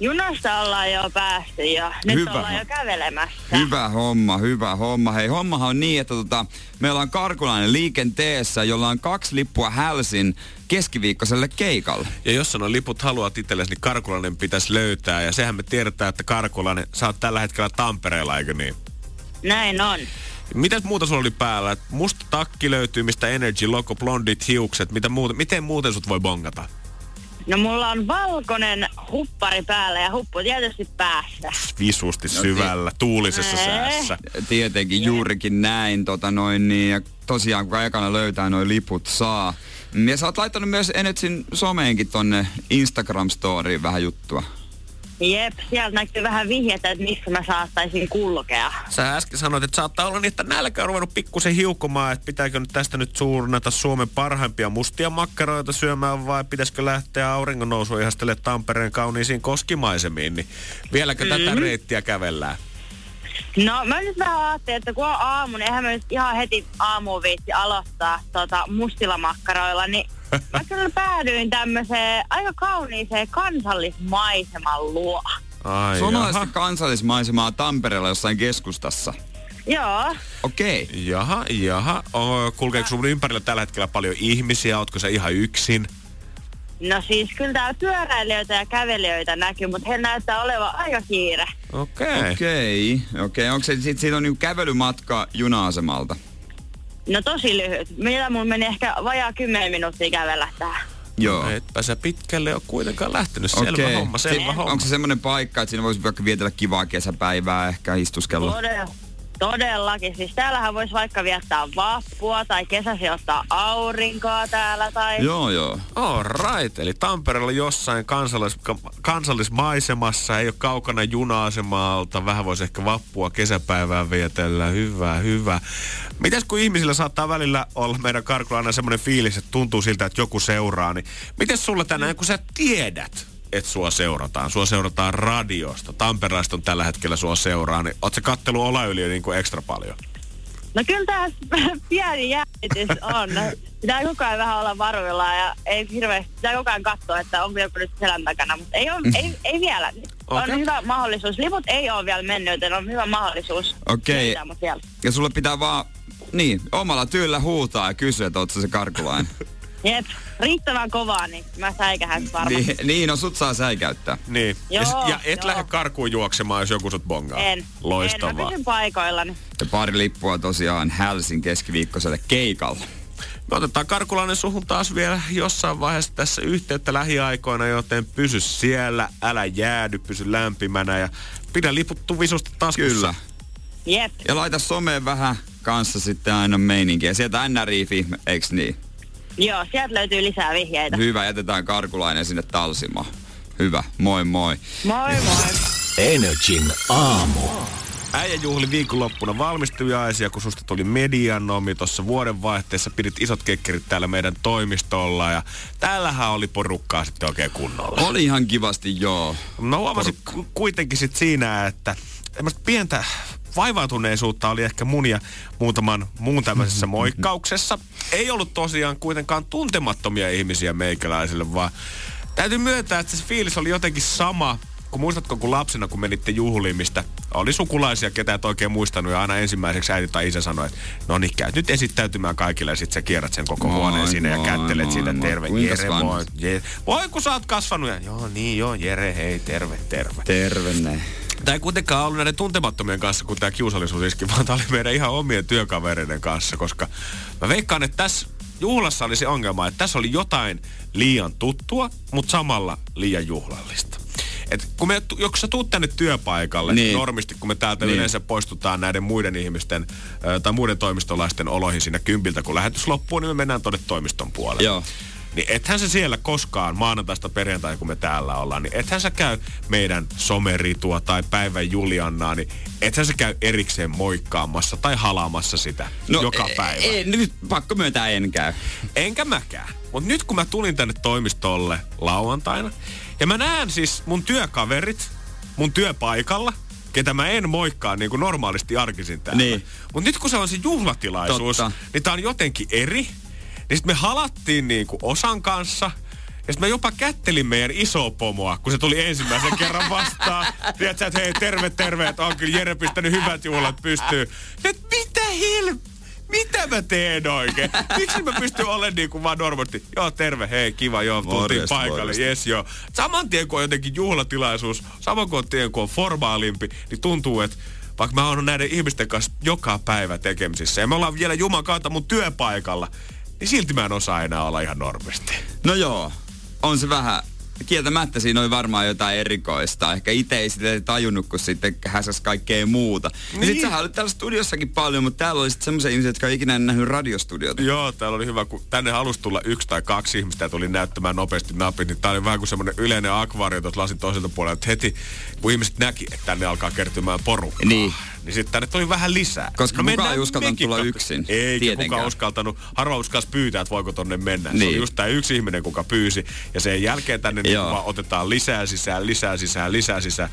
Junasta ollaan jo päästy ja nyt Hyvä. ollaan jo kävelemässä. Hyvä homma, hyvä homma. Hei, hommahan on niin, että tota, meillä on Karkulainen liikenteessä, jolla on kaksi lippua Hälsin keskiviikkoiselle keikalle. Ja jos nuo liput haluat itsellesi, niin Karkulainen pitäisi löytää. Ja sehän me tiedetään, että Karkulainen, sä oot tällä hetkellä Tampereella, eikö niin? Näin on. Mitäs muuta sulla oli päällä? Et Musta takki löytyy, mistä Energy, logo, blondit hiukset. Mitä muuta, miten muuten sut voi bongata? No mulla on valkoinen huppari päällä ja huppu tietysti päässä. Visusti No, syvällä, tuulisessa Ee. säässä. Tietenkin juurikin näin, tota noin niin, ja tosiaan kun ekana löytää noin liput saa. Mm, Ja sä oot laittanut myös Enetsin someenkin tonne Instagram-storiin vähän juttua. Jep, sieltä näkyy vähän vihjettä, että missä mä saattaisin kulkea. Sä äsken sanoit, että saattaa olla niin, että nälkä on ruvennut pikkusen hiukumaan, että pitääkö nyt tästä nyt suunnata Suomen parhaimpia mustia makkaroita syömään vai pitäisikö lähteä auringon nousua ihastelemaan Tampereen kauniisiin koskimaisemiin, niin vieläkö mm-hmm. tätä reittiä kävellään? No mä nyt vähän ajattelin, että kun on aamu, niin eihän mä nyt ihan heti aamuun viitti aloittaa tota, mustilla makkaroilla, niin mä kyllä päädyin tämmöiseen aika kauniiseen kansallismaiseman luo. Ai Suomalaista jaha. kansallismaisemaa Tampereella jossain keskustassa. Joo. Okei. Okay. Jaha, jaha. O, kulkeeko sun ympärillä tällä hetkellä paljon ihmisiä? Ootko sä ihan yksin? No siis kyllä täällä pyöräilijöitä ja kävelijöitä näkyy, mutta he näyttää olevan aika kiire. Okei. Okay. Okei, okei. Onko se, sit, siitä on niinku kävelymatka juna-asemalta? No tosi lyhyt. Mitä mun meni ehkä vajaa 10 minuuttia kävellä tähän. Joo. Etpä sä pitkälle ole kuitenkaan lähtenyt. Selvä Okei. homma, selvä Sit- homma. Onko se semmoinen paikka, että siinä voisi vaikka vietellä kivaa kesäpäivää, ehkä istuskella? Todella, todellakin. Siis täällähän voisi vaikka viettää vappua tai kesäsi ottaa aurinkoa täällä tai... Joo, joo. All right. Eli Tampereella jossain kansallis, ka- kansallismaisemassa, ei ole kaukana juna-asemalta, vähän voisi ehkä vappua kesäpäivää vietellä. Hyvä, hyvä. Mitäs kun ihmisillä saattaa välillä olla meidän karkulla aina semmoinen fiilis, että tuntuu siltä, että joku seuraa, niin miten sulla tänään, kun sä tiedät, että sua seurataan, sua seurataan radiosta, Tampereesta on tällä hetkellä sua seuraa, niin oot sä kattelu Olayliä niin kuin ekstra paljon? No kyllä tässä pieni jännitys on. Pitää koko ajan vähän olla varuilla ja ei hirveästi, pitää koko ajan katsoa, että onko joku nyt selän takana, mutta ei, ole, ei, ei vielä. On Okei. hyvä mahdollisuus. Liput ei ole vielä mennyt, joten on hyvä mahdollisuus. Okei. siellä. Ja sulle pitää vaan, niin, omalla työllä huutaa ja kysyä, että oot se karkulainen. Jep, riittävän kovaa, niin mä säikähän varmasti. niin, niin, no sut saa säikäyttää. Niin. ja, Joo, ja et joo. lähde karkuun juoksemaan, jos joku sut bongaa. En. En, Loistavaa. mä pysyn paikoillani. Ja pari lippua tosiaan Helsingin keskiviikkoiselle keikalle. Me otetaan Karkulainen suhun taas vielä jossain vaiheessa tässä yhteyttä lähiaikoina, joten pysy siellä, älä jäädy, pysy lämpimänä ja pidä liputtu visusti taskussa. Kyllä. Jep. Ja laita someen vähän kanssa sitten aina meininkiä. Sieltä NRI, eiks niin? Joo, sieltä löytyy lisää vihjeitä. Hyvä, jätetään karkulainen sinne talsimaan. Hyvä, moi moi. Moi moi. Energin aamu. Äijä juhli viikonloppuna valmistujaisia, kun susta tuli medianomi tuossa vuodenvaihteessa. Pidit isot kekkerit täällä meidän toimistolla ja täällähän oli porukkaa sitten oikein kunnolla. Oli ihan kivasti, joo. Mä huomasin ku- kuitenkin sit siinä, että tämmöistä pientä vaivautuneisuutta oli ehkä mun ja muutaman muun tämmöisessä moikkauksessa. Ei ollut tosiaan kuitenkaan tuntemattomia ihmisiä meikäläisille, vaan täytyy myöntää, että se fiilis oli jotenkin sama, kun muistatko, kun lapsena, kun menitte juhliin, mistä oli sukulaisia, ketä et oikein muistanut, ja aina ensimmäiseksi äiti tai isä sanoi, että no niin, käyt nyt esittäytymään kaikille, ja sit sä kierrät sen koko Moi, huoneen sinne ja moi, kättelet moi, siitä, moi. terve, Kuinkas Jere, moi, je, voi kun sä oot kasvanut, ja joo, niin joo, Jere, hei, terve, terve. Terve ne. Tämä ei kuitenkaan ollut näiden tuntemattomien kanssa, kun tämä kiusallisuus iski, vaan tämä oli meidän ihan omien työkavereiden kanssa, koska mä veikkaan, että tässä juhlassa oli se ongelma, että tässä oli jotain liian tuttua, mutta samalla liian juhlallista. Et kun me, jos sä tuut tänne työpaikalle, Niin. normisti kun me täältä Niin. yleensä poistutaan näiden muiden ihmisten tai muiden toimistolaisten oloihin siinä kympiltä, kun lähetys loppuu, niin me mennään tuonne toimiston puolelle. Joo. Niin ethän se siellä koskaan maanantaista perjantai, kun me täällä ollaan, niin ethän sä käy meidän someritua tai päivän Juliannaa, niin ethän sä käy erikseen moikkaamassa tai halaamassa sitä no, joka e- päivä. Ei, nyt pakko myöntää en käy. Enkä mäkään. Mutta nyt kun mä tulin tänne toimistolle lauantaina, ja mä näen siis mun työkaverit mun työpaikalla, ketä mä en moikkaa niin kuin normaalisti arkisin täällä. Niin. Mutta nyt kun se on se juhlatilaisuus, Totta. niin tää on jotenkin eri. Niin sit me halattiin niin kuin osan kanssa. Ja sit mä jopa kättelin meidän isoa pomoa, kun se tuli ensimmäisen kerran vastaan. Tiedätkö, että hei, terve, terve, että on kyllä Jere pistänyt hyvät juhlat pystyyn. Et mitä hel... Mitä mä teen oikein? Miksi mä pystyn olemaan niin kuin vaan normaalisti? Joo, terve, hei, kiva, joo, tultiin paikalle, jes joo. Saman tien kun on jotenkin juhlatilaisuus, saman kuin tien kun on formaalimpi, niin tuntuu, että vaikka mä oon näiden ihmisten kanssa joka päivä tekemisissä ja me ollaan vielä Juman kautta mun työpaikalla, niin silti mä en osaa enää olla ihan normisti. No joo, on se vähän. Kieltämättä siinä oli varmaan jotain erikoista. Ehkä itse ei sitä tajunnut, kun sitten häsäs kaikkea muuta. Niin. Ja sit Niin. sähän olit täällä studiossakin paljon, mutta täällä oli sitten semmoisia ihmisiä, jotka ei ikinä nähnyt radiostudiota. Joo, täällä oli hyvä, kun tänne halusi tulla yksi tai kaksi ihmistä ja tuli näyttämään nopeasti napit, niin tää oli vähän kuin semmoinen yleinen akvaario tuossa lasin toiselta puolelta, että heti kun ihmiset näki, että tänne alkaa kertymään porukkaa, Niin. Niin sitten tänne tuli vähän lisää. Koska kukaan mennään ei uskaltanut tulla katso- yksin, Eikä tietenkään. kukaan uskaltanut. Harva uskalsi pyytää, että voiko tonne mennä. Se Niin. oli just tää yksi ihminen, kuka pyysi. Ja sen jälkeen tänne niin vaan otetaan lisää sisään, lisää sisään, lisää sisään.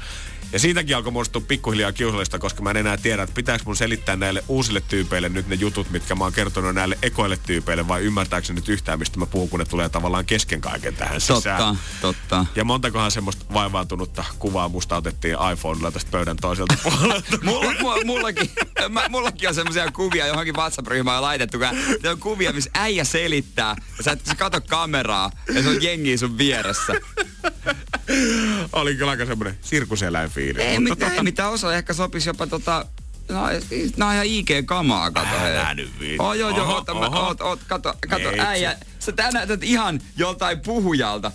Ja siitäkin alkoi muodostua pikkuhiljaa kiusallista, koska mä en enää tiedä, että pitääkö mun selittää näille uusille tyypeille nyt ne jutut, mitkä mä oon kertonut näille ekoille tyypeille, vai ymmärtääkö nyt yhtään, mistä mä puhun, kun ne tulee tavallaan kesken kaiken tähän sisään. Totta, totta. Ja montakohan semmoista vaivautunutta kuvaa musta otettiin iPhonella tästä pöydän toiselta puolelta. Mulla, mulla, mullakin, mä, mullakin on semmoisia kuvia johonkin WhatsApp-ryhmään laitettu, kun ne on kuvia, missä äijä selittää, ja sä et sä kato kameraa, ja se on jengi sun vieressä. Oli kyllä aika semmoinen sirkuseläinfiilis. Ei, ei mitään osa ehkä sopisi jopa tota, No, nää on ihan IG-kamaa, kato. Älä nyt viit. Oh, joo, joo, oota, oot, oot, kato, kato, äijä. Sä tää näytät ihan joltain puhujalta.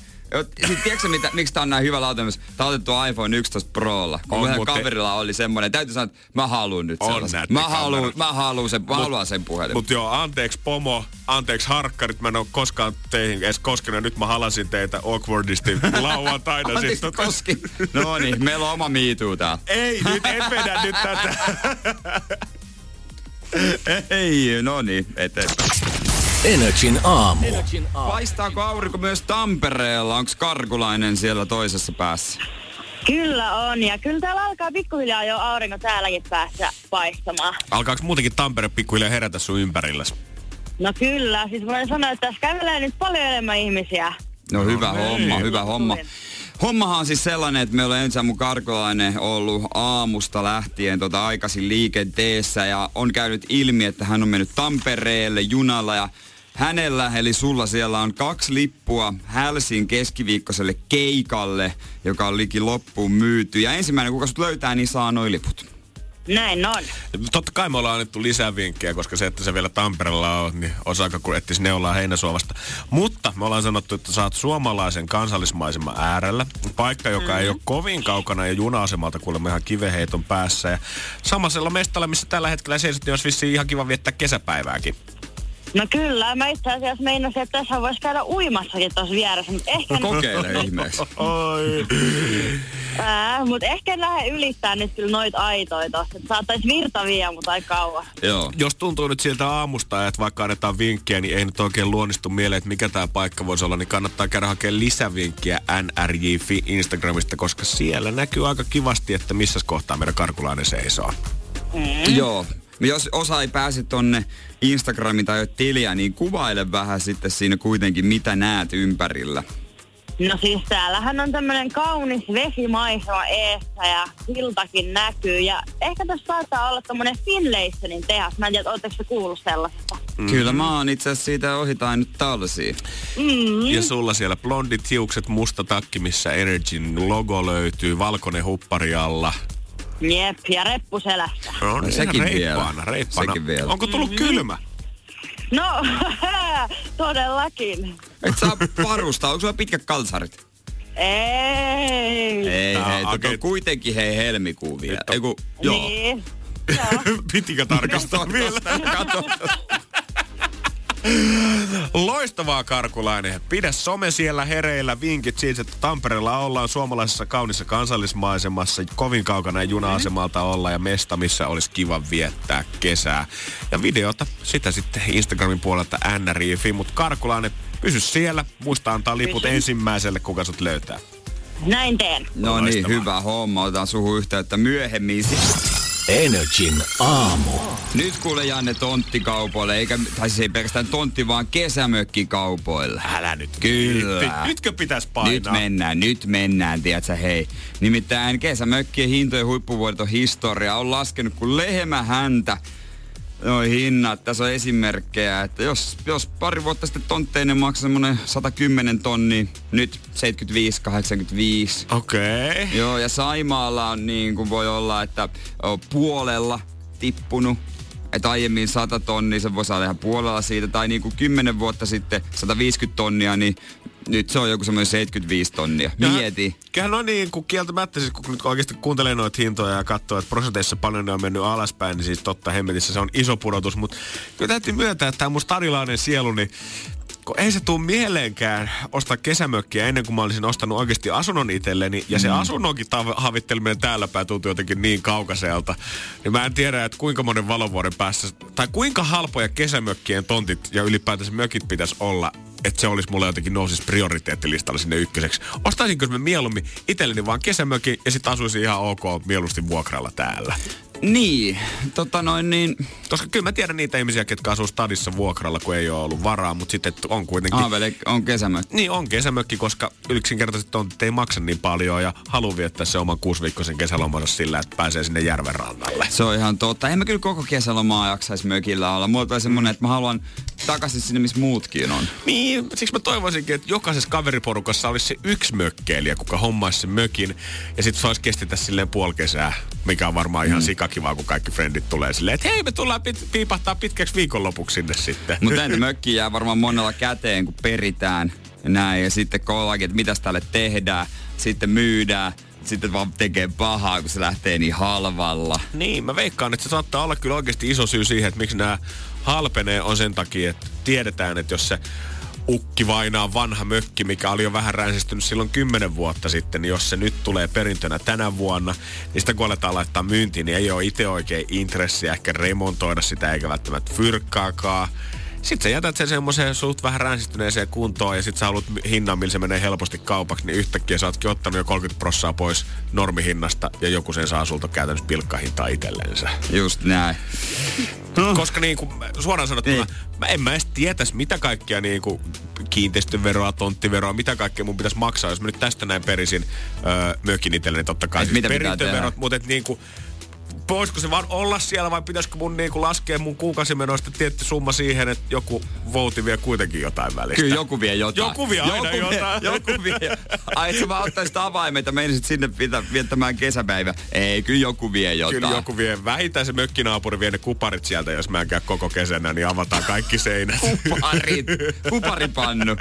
Siis, tiedätkö mitä, miksi tää on näin hyvä lautamies? Tää on otettu iPhone 11 Prolla. Kun On muuten- kaverilla oli semmonen, täytyy sanoa, että mä haluun nyt On Mä haluun, mä haluun sen, mä haluan sen puhelimen. Mut joo, anteeksi pomo, anteeksi harkkarit, mä en oo koskaan teihin edes koskenut. Nyt mä halasin teitä awkwardisti lauantaina. Anteeksi, Siis tota- koski. No niin, meillä on oma miituu tää. Ei, nyt en vedä nyt tätä. Ei, no niin, eteenpäin. Energin aamu. Paistaako aurinko myös Tampereella? Onko Karkulainen siellä toisessa päässä? Kyllä on, ja kyllä täällä alkaa pikkuhiljaa jo aurinko täälläkin päässä paistamaan. Alkaako muutenkin Tampere pikkuhiljaa herätä sun ympärilläs? No kyllä, siis voin sanoa, että tässä kävelee nyt paljon enemmän ihmisiä. No hyvä niin. homma, hyvä homma. Hommahan on siis sellainen, että meillä on ensin mun Karkolainen ollut aamusta lähtien tota aikaisin liikenteessä ja on käynyt ilmi, että hän on mennyt Tampereelle junalla ja hänellä, eli sulla siellä on kaksi lippua Hälsin keskiviikkoiselle keikalle, joka on liki loppuun myyty. Ja ensimmäinen, kuka sut löytää, niin saa noin liput. Näin on. Totta kai me ollaan annettu lisää vinkkejä, koska se, että se vielä Tampereella on, niin osaako kun etsisi neulaa heinäsuovasta. Mutta me ollaan sanottu, että saat suomalaisen kansallismaiseman äärellä. Paikka, joka mm. ei ole kovin kaukana ja juna-asemalta kuulemma ihan kiveheiton päässä. Ja samaisella mestalla, missä tällä hetkellä seisot, niin olisi vissiin ihan kiva viettää kesäpäivääkin. No kyllä, mä itse asiassa meinasin, että tässä voisi käydä uimassakin tuossa vieressä, mutta ehkä, No kokeile ihmeessä. Oi. ää, mut ehkä en lähde ylittää nyt kyllä noita aitoja tossa. että Saattaisi virta viiä mut aika kauan. Joo. Jos tuntuu nyt siltä aamusta, että vaikka annetaan vinkkiä, niin ei nyt oikein luonnistu mieleen, että mikä tämä paikka voisi olla, niin kannattaa käydä hakemaan lisävinkkiä NRJ.fi Instagramista, koska siellä näkyy aika kivasti, että missä kohtaa meidän karkulainen seisoo. Joo. Jos osa ei pääse tonne Instagramin tai tiliä, niin kuvaile vähän sitten siinä kuitenkin, mitä näet ympärillä. No siis täällähän on tämmönen kaunis vesimaisema eessä ja siltakin näkyy. Ja ehkä tässä saattaa olla tämmönen Finlaysonin tehas. Mä en tiedä, ootteko te kuullut sellaisesta? Mm. Kyllä mä oon itse asiassa siitä ohitain nyt talsiin. Mm. Ja sulla siellä blondit hiukset, musta takki, missä Energyn logo löytyy, valkoinen huppari alla. Jep, ja reppu selässä. No, niin, sekin ihan vielä. reippaana, reippaana. Sekin vielä. Onko tullut kylmä? No, todellakin. Et saa parusta, onko sulla pitkät kalsarit? Ei. Ei, Tää hei, oikein- okay. kuitenkin hei helmikuu vielä. On- Eiku, joo. Niin. Joo. Pitikö tarkastaa vielä? Kato. Loistavaa Karkulainen. Pidä some siellä hereillä. Vinkit siitä, että Tampereella ollaan suomalaisessa kaunissa kansallismaisemassa. Kovin kaukana ei juna-asemalta olla ja mesta, missä olisi kiva viettää kesää. Ja videota sitä sitten Instagramin puolelta NRIFI. Mutta Karkulainen, pysy siellä. Muista antaa liput Pysyn. ensimmäiselle, kuka sut löytää. Näin teen. No niin, hyvä homma. Otetaan suhu yhteyttä myöhemmin. Energin aamu. Nyt kuule Janne tonttikaupoille, eikä, tai siis ei pelkästään tontti, vaan kesämökkikaupoille. Älä nyt. Kyllä. Nyt, nytkö pitäisi painaa? Nyt mennään, nyt mennään, tiedätkö, hei. Nimittäin kesämökkien hintojen huippuvuodet on historia. On laskenut kuin lehmä häntä. No hinnat, tässä on esimerkkejä, että jos, jos pari vuotta sitten tontteinen maksoi semmonen 110 tonni, nyt 75-85. Okei. Okay. Joo, ja Saimaalla on niin kuin voi olla, että on puolella tippunut. Että aiemmin 100 tonnia, se voi saada ihan puolella siitä. Tai niin kuin 10 vuotta sitten 150 tonnia, niin nyt se on joku semmoinen 75 tonnia. Mieti. Kyllähän on niin kuin kieltämättä, siis kun nyt oikeasti kuuntelee noita hintoja ja katsoo, että prosenteissa paljon ne on mennyt alaspäin, niin siis totta hemmetissä se on iso pudotus. Mutta kyllä täytyy myöntää, että tämä mun stadilainen sielu, niin kun ei se tuu mieleenkään ostaa kesämökkiä ennen kuin mä olisin ostanut oikeasti asunnon itselleni. Ja se asunnonkin tav- havitteleminen täällä päin tuntuu jotenkin niin kaukaiselta. Niin mä en tiedä, että kuinka monen valovuoden päässä, tai kuinka halpoja kesämökkien tontit ja ylipäätänsä mökit pitäisi olla, että se olisi mulle jotenkin nousisi prioriteettilistalla sinne ykköseksi. Ostaisinko mä mieluummin itselleni vaan kesämökin ja sitten asuisin ihan ok mieluusti vuokralla täällä. Niin, tota noin niin... Koska kyllä mä tiedän niitä ihmisiä, ketkä asuu stadissa vuokralla, kun ei ole ollut varaa, mutta sitten on kuitenkin... Aaveli on kesämökki. Niin, on kesämökki, koska yksinkertaisesti on, ei maksa niin paljon ja haluaa viettää se oman kuusiviikkoisen kesälomansa sillä, että pääsee sinne järven rannalle. Se on ihan totta. En mä kyllä koko kesälomaa jaksaisi mökillä olla. Mulla on semmonen, että mä haluan takaisin sinne, missä muutkin on. Niin, siksi mä toivoisinkin, että jokaisessa kaveriporukassa olisi se yksi mökkeilijä, kuka hommaisi sen mökin. Ja sitten se olisi kestetä silleen puoli kesää, mikä on varmaan ihan mm. Sikakivaa, kun kaikki frendit tulee silleen, että hei me tullaan pit- piipahtaa pitkäksi viikonlopuksi sinne sitten. Mutta entä mökki jää varmaan monella käteen, kun peritään ja näin. Ja sitten kun ollaankin, että mitäs tälle tehdään, sitten myydään sitten vaan tekee pahaa, kun se lähtee niin halvalla. Niin, mä veikkaan, että se saattaa olla kyllä oikeasti iso syy siihen, että miksi nämä halpenee on sen takia, että tiedetään, että jos se ukki vainaa vanha mökki, mikä oli jo vähän ränsistynyt silloin kymmenen vuotta sitten, niin jos se nyt tulee perintönä tänä vuonna, niin sitä kun aletaan laittaa myyntiin, niin ei ole itse oikein intressiä ehkä remontoida sitä eikä välttämättä fyrkkaakaan. Sitten sä jätät sen semmoiseen suht vähän ränsistyneeseen kuntoon ja sitten sä haluat hinnan, millä se menee helposti kaupaksi, niin yhtäkkiä sä ootkin ottanut jo 30 prossaa pois normihinnasta ja joku sen saa sulta käytännössä pilkkahintaa itsellensä. Just näin. Koska niin kuin, suoraan sanottuna, niin. mä en mä edes tietäisi, mitä kaikkia niin kuin, kiinteistöveroa, tonttiveroa, mitä kaikkea mun pitäisi maksaa, jos mä nyt tästä näin perisin öö, mökin itselleni, totta kai. Et siis mitä perintöverot, mutta et niin kuin, voisiko se vaan olla siellä vai pitäisikö mun niinku laskea mun kuukausimenoista tietty summa siihen, että joku vouti vie kuitenkin jotain välistä? Kyllä joku vie jotain. Joku vie aina joku jotain. Vie, joku vie. Ai, että sä vaan ottaisit avaimet ja menisit sinne pitä, viettämään kesäpäivä. Ei, kyllä joku vie jotain. Kyllä joku vie. Vähintään se mökkinaapuri vie ne kuparit sieltä, jos mä en käy koko kesänä, niin avataan kaikki seinät. Kuparit. Kuparipannu.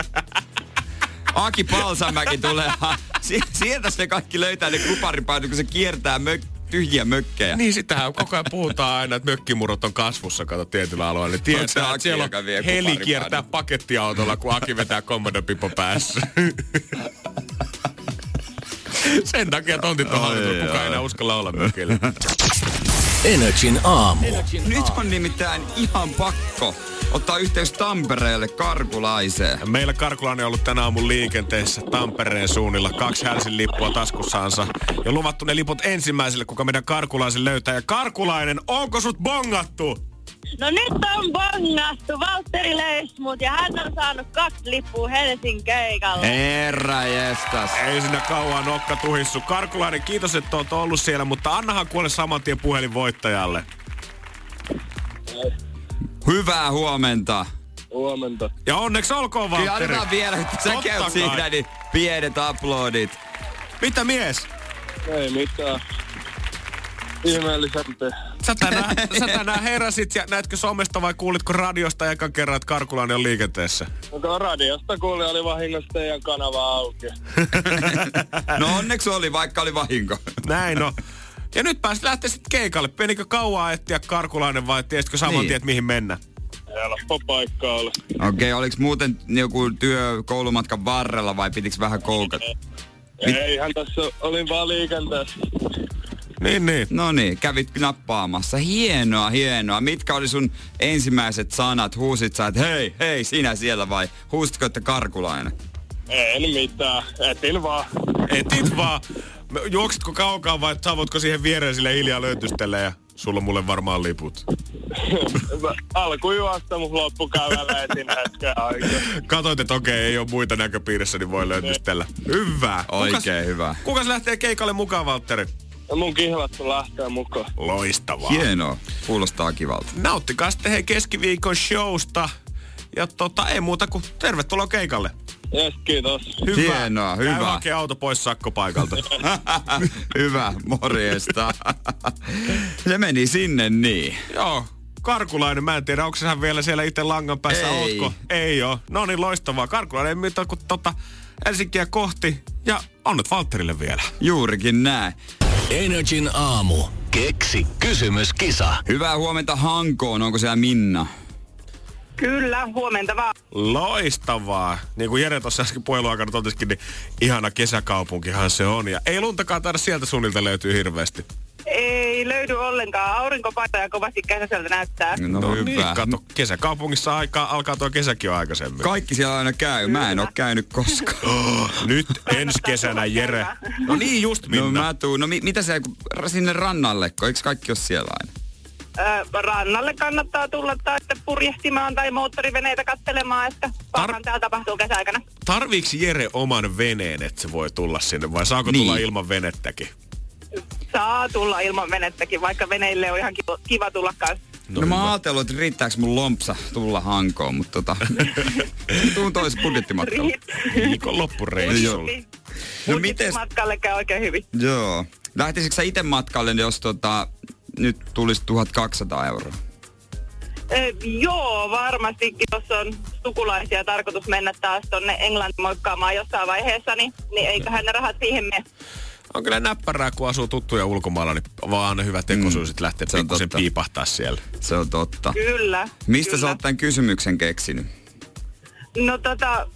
Aki Palsamäki tulee. Si- sieltä se kaikki löytää ne kuparipannu, kun se kiertää mök- tyhjiä mökkejä. Niin, sitähän koko ajan puhutaan aina, että mökkimurot on kasvussa, kato tietyllä alueella. Niin se että siellä vie on heli kiertää pakettiautolla, kun Aki vetää kommandopipo päässä. Sen takia tontit on hallittu, kukaan ei enää uskalla olla mökillä. Energin aamu. Nyt on nimittäin ihan pakko ottaa yhteys Tampereelle karkulaiseen. Meillä Karkulainen on ollut tänä aamun liikenteessä Tampereen suunnilla. Kaksi Hälsin lippua taskussaansa. Ja luvattu ne liput ensimmäiselle, kuka meidän Karkulaisen löytää. Ja Karkulainen, onko sut bongattu? No nyt on bongattu Valtteri Leismut ja hän on saanut kaksi lippua Helsingin keikalle. Herra jestas. Ei sinä kauan nokka tuhissu. Karkulainen, kiitos, että oot ollut siellä, mutta annahan kuule saman tien puhelin voittajalle. Hyvää huomenta. Huomenta. Ja onneksi olkoon, Kyllä Valtteri. annetaan vielä, että sä Totta käyt kai. siinä, niin pienet aplodit. Mitä mies? Ei mitään. Ihmeellisempi. Sä tänään, sä tänään heräsit ja näetkö somesta vai kuulitko radiosta ekan kerran, että Karkulainen on liikenteessä? Onko radiosta kuuli, oli vahingossa teidän kanava auki. No onneksi oli, vaikka oli vahinko. Näin no. Ja nyt pääsit lähteä sitten keikalle. Penikö kauaa etsiä Karkulainen vai tiesitkö saman Niin. tien, että mihin mennä? Helppo paikka olla. Okei, okay, oliko muuten joku työ koulumatkan varrella vai pitikö vähän koukata? Mit- Eihän tässä olin vaan liikenteessä. Niin, niin. No niin, kävit nappaamassa. Hienoa, hienoa. Mitkä oli sun ensimmäiset sanat? Huusit sä, että hei, hei, sinä siellä vai huusitko, että karkulainen? En mitään. Etin vaan. Etit vaan. Juoksitko kaukaa vai saavutko siihen viereen sille hiljaa löytystelle ja sulla on mulle varmaan liput? Alkujuosta mun loppukäyvällä etin hetken aikaa. Katoit, että okei, ei ole muita näköpiirissä, niin voi löytystellä. Hyvä. Oikein hyvä. Kukas lähtee keikalle mukaan, Valtteri? Ja mun kihlattu lähtee mukaan. Loistavaa. Hienoa. Kuulostaa kivalta. Nauttikaa sitten hei keskiviikon showsta. Ja tota, ei muuta kuin tervetuloa keikalle. Jes, kiitos. Hyvä. Hienoa, Käy hyvä. hakee auto pois sakkopaikalta. hyvä, morjesta. Se meni sinne niin. Joo, Karkulainen, mä en tiedä, onko hän vielä siellä itse langan päässä, Ei. ootko? Ei oo. No niin, loistavaa. Karkulainen ei mitään kuin tota Helsinkiä kohti. Ja onnet Valtterille vielä. Juurikin näin. Energin aamu. Keksi kysymyskisa. Hyvää huomenta Hankoon. Onko siellä Minna? Kyllä, huomenta vaan. Loistavaa. Niin kuin Jere tuossa äsken puhelun aikana totesikin, niin ihana kesäkaupunkihan se on. Ja ei luntakaan taida sieltä suunnilta löytyy hirveästi. Ei löydy ollenkaan. Aurinkopaitoja kovasti kesäseltä näyttää. No, No hyvä. niin, kato, kesäkaupungissa aika, alkaa tuo kesäkin jo aikaisemmin. Kaikki siellä aina käy. Mä en oo käynyt koskaan. Nyt ensi kesänä, Jere. No niin, just No Minna. mä tuun. No mi- mitä se sinne rannalle, kun eikö kaikki ole siellä aina? Ö, rannalle kannattaa tulla tai purjehtimaan tai moottoriveneitä katselemaan, että parhaan täällä tapahtuu kesäaikana. Tarviiks Jere oman veneen, että se voi tulla sinne, vai saako Niin. tulla ilman venettäkin? Saa tulla ilman venettäkin, vaikka veneille on ihan kiva, kiva tulla kanssa. No, no mä oon ajatellut, että riittääkö mun lompsa tulla hankoon, mutta tota... tuun toisessa budjettimatkalla. Viikon loppureissulla. No No mites- Matkalle käy oikein hyvin. Joo. Lähtisitkö sä itse matkalle, jos tota, nyt tulisi 1200 euroa? Ö, joo, varmastikin, jos on sukulaisia tarkoitus mennä taas tonne Englantiin moikkaamaan jossain vaiheessa, niin, niin eiköhän ne rahat siihen mene. On kyllä näppärää, kun asuu tuttuja ulkomailla, niin vaan hyvä tekosyys, Mm, että lähtee se on pikkusen totta. piipahtaa siellä. Se on totta. Kyllä. Mistä kyllä. sä oot tämän kysymyksen keksinyt? No tota,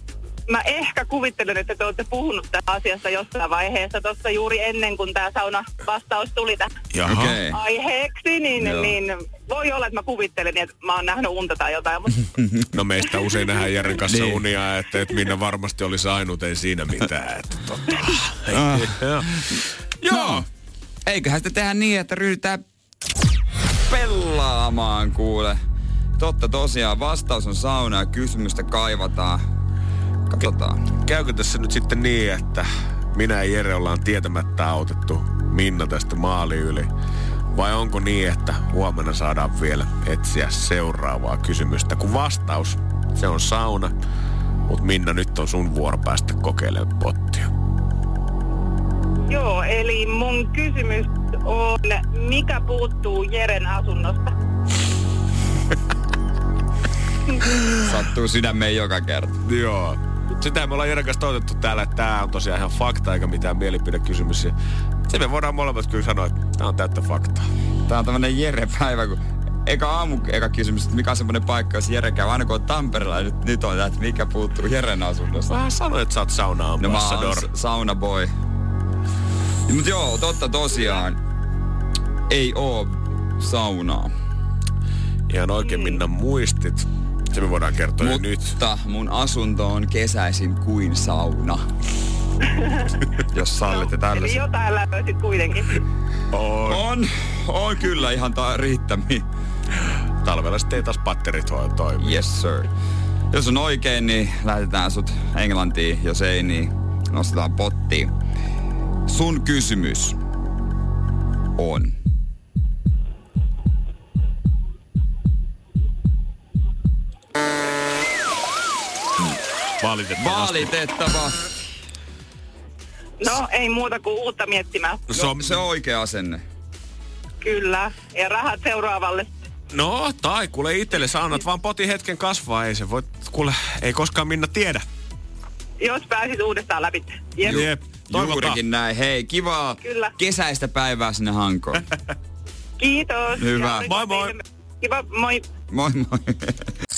mä ehkä kuvittelen, että te olette puhunut tästä asiasta jossain vaiheessa tuossa juuri ennen kuin tämä sauna vastaus tuli tähän. Okay. aiheeksi, niin, Joo. niin voi olla, että mä kuvittelin, että mä oon nähnyt unta tai jotain, mutta No meistä usein nähdään Jeren kanssa Niin. unia, että, että Minna varmasti olisi ainut, ei siinä mitään. Että, tota. Ah. Joo. Joo. Eiköhän sitä tehdä niin, että ryhdytään pelaamaan kuule. Totta tosiaan, vastaus on sauna ja kysymystä kaivataan. Katsotaan. Käykö tässä nyt sitten niin, että minä ja Jere ollaan tietämättä autettu Minna tästä maali yli? Vai onko niin, että huomenna saadaan vielä etsiä seuraavaa kysymystä? Kun vastaus, se on sauna, mutta Minna nyt on sun vuoro päästä kokeilemaan pottia. joo, eli mun kysymys on, mikä puuttuu Jeren asunnosta? Sattuu sydämeen joka kerta. Joo. Sitä me ollaan Jeren kanssa toitettu täällä, että tää on tosiaan ihan fakta eikä mitään mielipidekysymys. Ja Se me voidaan molemmat kyllä sanoa, että tää on täyttä faktaa. Tää on tämmönen Jere-päivä, kun eka aamu eka kysymys, että mikä on semmonen paikka, jos Jere käy aina kun on Tampereella, ja nyt, nyt on että mikä puuttuu Jeren asunnosta. Vähän sanoin, että sä oot sauna No mä oon ambassador. s- sauna boy. Mut joo, totta tosiaan. Ei oo saunaa. Ihan oikein Minna muistit. Se me voidaan kertoa jo nyt. Mutta mun asunto on kesäisin kuin sauna. Jos sallitte Eli tällaisen. jotain löysit kuitenkin. On. On, on kyllä ihan ta- riittämiä. Talvella sitten ei taas patterit voi toimia. Yes sir. Jos on oikein, niin lähetetään sut Englantiin. Jos ei, niin nostetaan pottiin. Sun kysymys on. Valitettavasti. Valitettavasti. No, ei muuta kuin uutta miettimään. Se on, No, se on oikea asenne. Kyllä. Ja rahat seuraavalle. no, tai kuule itselle sä annat vaan potin hetken kasvaa. Ei se voi, kuule, ei koskaan Minna tiedä. Jos pääsit uudestaan läpi. Jep. Jep. Toivotaan. Juurikin näin. Hei, kivaa Kyllä. kesäistä päivää sinne Hankoon. Kiitos. Hyvä. Moi, moi. Kiva, moi. moi moi.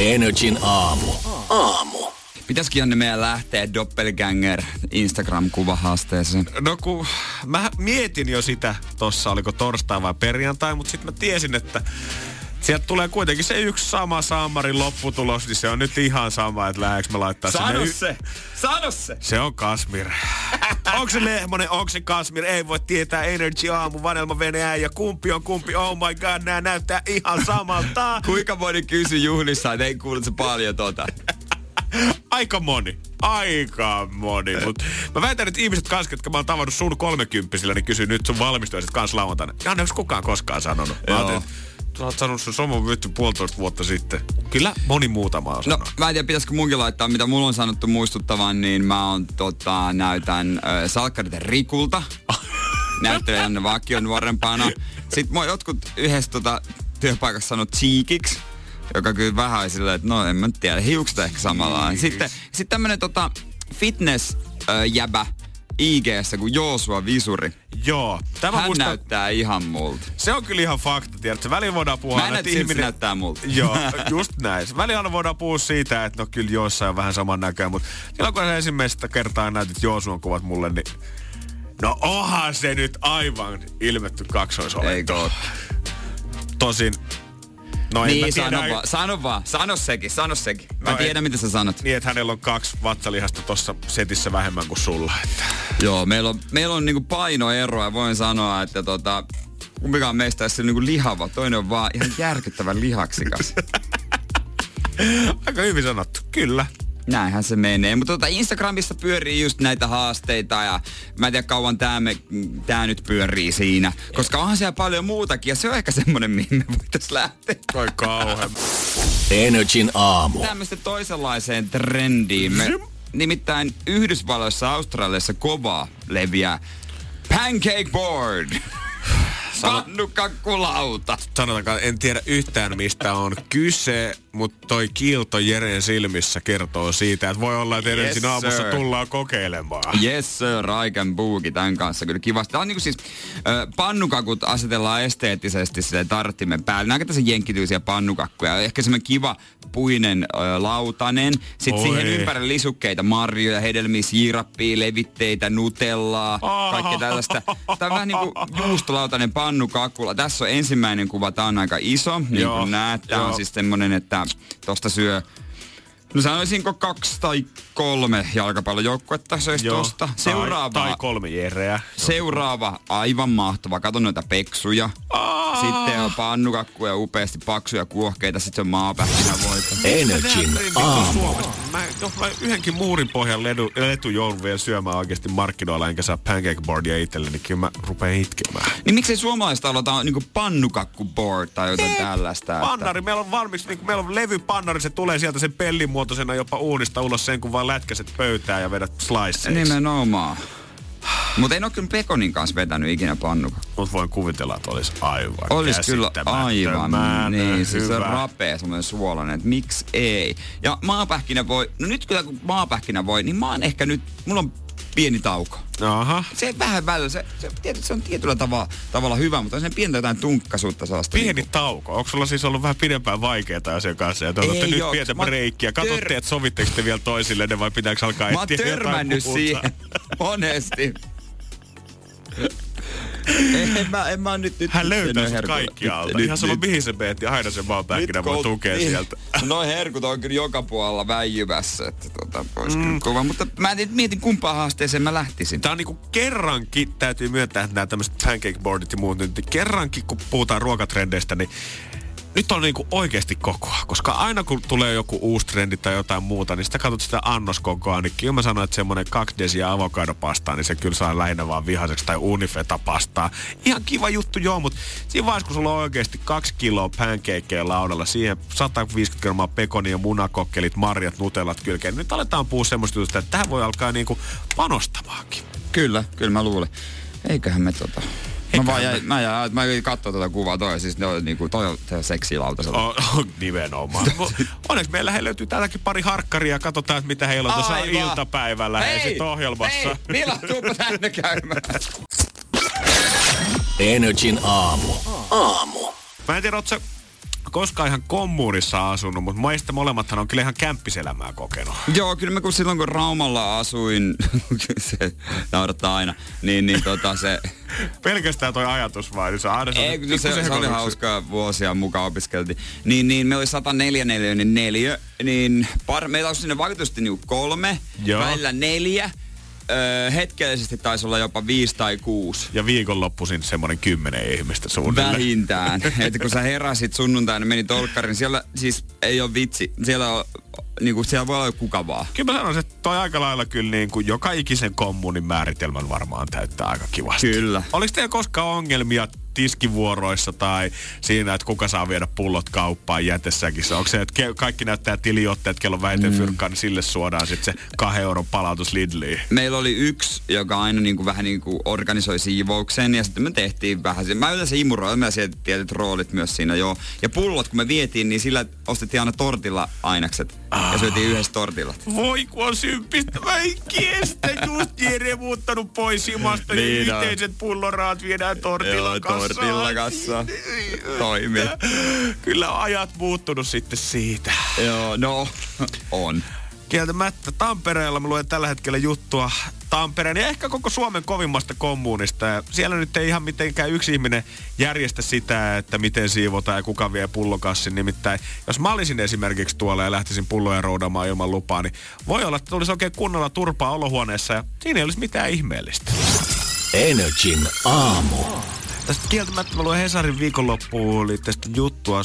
Energin aamu. Aamu. Pitäisikin ne meidän lähteä Doppelganger Instagram-kuvahaasteeseen. No kun mä mietin jo sitä tossa, oliko torstai vai perjantai, mutta sitten mä tiesin, että sieltä tulee kuitenkin se yksi sama Samarin lopputulos, niin se on nyt ihan sama, että lähdekö me laittaa sinne Sano y- se! Sano se! Se on Kasmir. onko se Lehmonen, onko se Kasmir? Ei voi tietää Energy Aamu, Vanelma Veneä ja kumpi on kumpi. Oh my god, nämä näyttää ihan samalta. Kuinka moni kysy juhlissa, että ei kuule se paljon tota. Aika moni. Aika moni. Mut mä väitän, että ihmiset kanssa, jotka mä oon tavannut sun kolmekymppisillä, niin kysyy nyt sun valmistujaiset kanssa lauantaina. Janne, onko kukaan koskaan sanonut? Mä Joo. ajattelin, sä oot sanonut sun somun vittu puolitoista vuotta sitten. Kyllä moni muutama on No, mä en tiedä, pitäisikö munkin laittaa, mitä mulla on sanottu muistuttavan, niin mä on, tota, näytän äh, Salkkariten Rikulta. Näyttelen Janne Vakio nuorempana. Sitten mua jotkut yhdessä tota, työpaikassa sanoo cheekiksi, joka kyllä vähän silleen, että no en mä tiedä, hiukset ehkä samalla. Sitten, sitten tämmönen tota, fitness-jäbä IG-ssä kuin Joosua Visuri. Joo. Tämä Hän musta, näyttää ihan multa. se on kyllä ihan fakta, tiedätkö? Välillä voidaan puhua Mä en aina, näe, että että ihminen ihminen... näyttää multa. Joo, just näin. Välillä voidaan puhua siitä, että no kyllä Joossa on vähän saman näköinen, mutta silloin kun sä ensimmäistä kertaa näytit Joosuan kuvat mulle, niin No onhan se nyt aivan ilmetty kaksoisolento. Tosin, no en Niin, tiedä, sano vaan, sano vaan, sano sekin, sano sekin. Mä No tiedän, ei- mitä sä sanot. Niin, että hänellä on kaksi vatsalihasta tuossa setissä vähemmän kuin sulla. Että. Joo, meillä on, meillä on niinku painoeroa ja voin sanoa, että tota, kumpikaan meistä ei ole niinku lihava. Toinen on vaan ihan järkyttävän lihaksikas. Aika hyvin sanottu, kyllä. Näinhän se menee. Mutta tota Instagramissa pyörii just näitä haasteita ja mä en tiedä kauan tää, me, tää nyt pyörii siinä. Koska onhan siellä paljon muutakin ja se on ehkä semmonen, mihin me voitais lähteä. Oi kauhean. Energin aamu. Tämmöistä toisenlaiseen trendiin. Me, nimittäin Yhdysvalloissa Australiassa kova leviää pancake board. Pannukakkulauta. Sanotaanko, en tiedä yhtään mistä on kyse, mutta toi kiilto Jeren silmissä kertoo siitä, että voi olla, että Yes, aamussa sir. tullaan kokeilemaan. Yes sir, I can boogie tämän kanssa. Kyllä kivasti. Tämä on niinku siis, pannukakut asetellaan esteettisesti sille tarttimen päälle. Nämä tässä jenkkityisiä pannukakkuja. Ehkä semmoinen kiva puinen ö, lautanen. Sitten Oi. siihen ympärille lisukkeita, marjoja, hedelmiä, siirappia, levitteitä, nutellaa, kaikkea tällaista. Tämä on vähän niin kuin juustolautainen pannukakula. Tässä on ensimmäinen kuva, tämä on aika iso. Niin kuin näet, tämä on siis semmoinen, että tosta syö No sanoisinko kaksi tai kolme jalkapallojoukkuetta Joo. tosta. Tai, Seuraava, tai kolme Jereä. seuraava aivan mahtava. Kato noita peksuja. Sitten on pannukakkuja upeasti paksuja kuohkeita. Sitten se on maapähkinävoita. Energin aamu. Mä, jos mä yhdenkin muurin pohjan ledu, letu joudun vielä syömään oikeasti markkinoilla, enkä saa pancake boardia itselleni, niin kyllä mä rupean itkemään. Niin miksei suomalaista aloita niinku pannukakkuboard tai jotain tällaista? että- Pannari, meillä on valmiiksi, niin meillä on levypannari, se tulee sieltä sen pellin muotoisena jopa uunista ulos sen, kun vaan lätkäset pöytään ja vedät sliceiksi. Nimenomaan. Mutta en ole kyllä Pekonin kanssa vetänyt ikinä pannukakkuja. Mut voin kuvitella, että olisi aivan Olis kyllä aivan, niin, siis se on rapea, semmoinen suolainen, että miksi ei. Ja maapähkinä voi, no nyt kyllä kun maapähkinä voi, niin mä oon ehkä nyt, mulla on pieni tauko. Aha. Se vähän välillä, se, se, tietysti se on tietyllä tavalla, tavalla hyvä, mutta on sen pientä jotain tunkkaisuutta sellaista. Pieni niinku- tauko. Onko sulla siis ollut vähän pidempään vaikeaa asian kanssa? Ja te otatte nyt oo, pientä breikkiä. Katsotte, tör- että sovitteko te vielä toisille vai pitääkö alkaa Mä oon etsiä törmännyt siihen, monesti. En, mä, en mä nyt, nyt Hän löytää sut kaikkialta. Ihan sama mihin se meet, ja aina se maapähkinä voi tukea niin. sieltä. Noin herkut on kyllä joka puolella väijyvässä, että tota, pois mm. kyllä kova. Mutta mä en mietin kumpaan haasteeseen mä lähtisin. Tää on niinku kerrankin, täytyy myöntää, että nämä tämmöiset pancake boardit ja muut, nyt niin kerrankin kun puhutaan ruokatrendeistä, niin nyt on niinku oikeasti kokoa, koska aina kun tulee joku uusi trendi tai jotain muuta, niin sitä katsot sitä annoskokoa, niin kyllä mä sanoin, että semmonen kaksi desiä avokadopastaa, niin se kyllä saa lähinnä vaan vihaseksi tai unifeta pastaa. Ihan kiva juttu joo, mutta siinä vaiheessa, kun sulla on oikeasti kaksi kiloa pancakeja laudalla, siihen 150 grammaa pekonia, munakokkelit, marjat, nutellat kylkeen, nyt aletaan puhua semmoista jutusta, että tähän voi alkaa niinku panostamaankin. Kyllä, kyllä mä luulen. Eiköhän me tota... Mä vaan jäin, mä jäin, mä jäin katsoa tätä kuvaa, toi siis ne on niinku, toi on se seksilautasella. On, on nimenomaan. Mut Onneksi meillä he löytyy täälläkin pari harkkaria. Katsotaan, että mitä heillä on tuossa Aivan. iltapäivällä hei, sit ohjelmassa. Hei, Mila, tuuppa tänne käymään. Energin aamu. Aamu. Mä en tiedä, ootko koskaan ihan kommuunissa asunut, mutta meistä molemmathan on kyllä ihan kämppiselämää kokenut. Joo, kyllä mä kun silloin kun Raumalla asuin, se naurattaa aina, niin, niin tota se... Pelkästään toi ajatus vai, niin se on aina Ei, kun se, se, pikkusen se oli hauskaa vuosia mukaan opiskeltiin. Niin, niin me oli 104 neliöinen neliö, niin par, meillä on sinne vaikutusti niinku kolme, Joo. välillä neljä. Öö, hetkellisesti taisi olla jopa viisi tai kuusi. Ja viikonloppuisin semmoinen kymmenen ihmistä suunnilleen. Vähintään. että kun sä heräsit sunnuntaina, meni tolkkarin, siellä siis ei ole vitsi. Siellä, on, niinku, siellä voi olla kuka vaan. Kyllä mä sanoisin, että toi aika lailla kyllä niin kuin joka ikisen kommunin määritelmän varmaan täyttää aika kivasti. Kyllä. Oliko teillä koskaan ongelmia tiskivuoroissa tai siinä, että kuka saa viedä pullot kauppaan jätesäkissä? Onko se, että ke- kaikki näyttää tiliotteet, kello on vähiten mm. fyrkkaa, niin sille suodaan sitten se kahden euron palautus Lidliin? Meillä oli yksi, joka aina niinku vähän niinku organisoi siivouksen ja sitten me tehtiin vähän. Mä yleensä imuroin, mä tietyt roolit myös siinä joo. Ja pullot kun me vietiin, niin sillä ostettiin aina tortilla ainakset. Ja syötiin yhdessä tortilla. Voi kun on sympistä, mä en kestä just Jere muuttanut pois himasta, niin, Niin niin on. yhteiset pulloraat viedään tortilla. Tortilla kassaan. Toimii. Kyllä on ajat muuttunut sitten siitä. Joo, no on. Kieltämättä Tampereella mä luen tällä hetkellä juttua Tampereen ja ehkä koko Suomen kovimmasta kommuunista. Ja siellä nyt ei ihan mitenkään yksi ihminen järjestä sitä, että miten siivotaan ja kuka vie pullokassin. Nimittäin, jos mä olisin esimerkiksi tuolla ja lähtisin pulloja roudaamaan ilman lupaa, niin voi olla, että tulisi oikein kunnolla turpaa olohuoneessa ja siinä ei olisi mitään ihmeellistä. Energin aamu. Tästä kieltämättä mä luen Hesarin viikonloppuun tästä juttua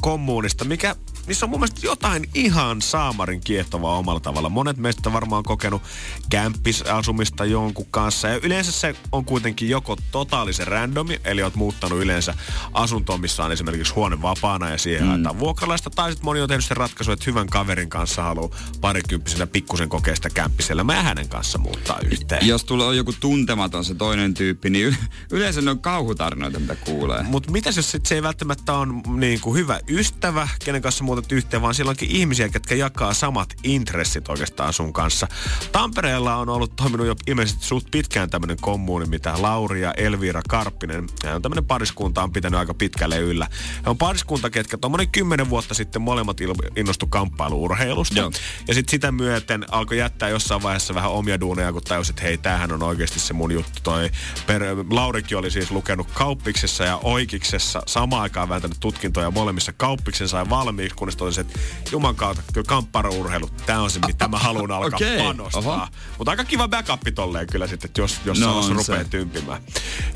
kommuunista, mikä missä on mun mielestä jotain ihan saamarin kiehtovaa omalla tavalla. Monet meistä varmaan on kokenut kämppisasumista jonkun kanssa. Ja yleensä se on kuitenkin joko totaalisen randomi, eli oot muuttanut yleensä asuntoon, missä on esimerkiksi huone vapaana ja siihen mm. haetaan vuokralaista. Tai sitten moni on tehnyt sen ratkaisu, että hyvän kaverin kanssa haluaa parikymppisenä pikkusen kokeista kämppisellä mä hänen kanssa muuttaa yhteen. Jos tulee joku tuntematon se toinen tyyppi, niin y- yleensä ne on kauhutarinoita, mitä kuulee. Mutta mitäs jos sit se ei välttämättä on niin kuin hyvä ystävä, kenen kanssa muutat yhteen, vaan siellä onkin ihmisiä, jotka jakaa samat intressit oikeastaan sun kanssa. Tampereella on ollut toiminut jo ilmeisesti suht pitkään tämmöinen kommuuni, mitä Lauri ja Elvira Karppinen, on tämmöinen pariskunta on pitänyt aika pitkälle yllä. He on pariskunta, ketkä tuommoinen kymmenen vuotta sitten molemmat innostu kamppailuurheilusta. Joo. Ja sitten sitä myöten alkoi jättää jossain vaiheessa vähän omia duuneja, kun tajusi, että hei, tämähän on oikeasti se mun juttu. Toi per, Laurikin oli siis lukenut kauppiksessa ja oikeiksessa samaan aikaan vääntänyt tutkintoja molemmissa kauppiksen sai valmiiksi, kunnes totesi, että juman kautta, kyllä kampparourheilu, tämä on se, mitä mä haluan alkaa oho. panostaa. Mutta aika kiva backup tolleen kyllä sitten, että jos, jos No rupeaa tympimään.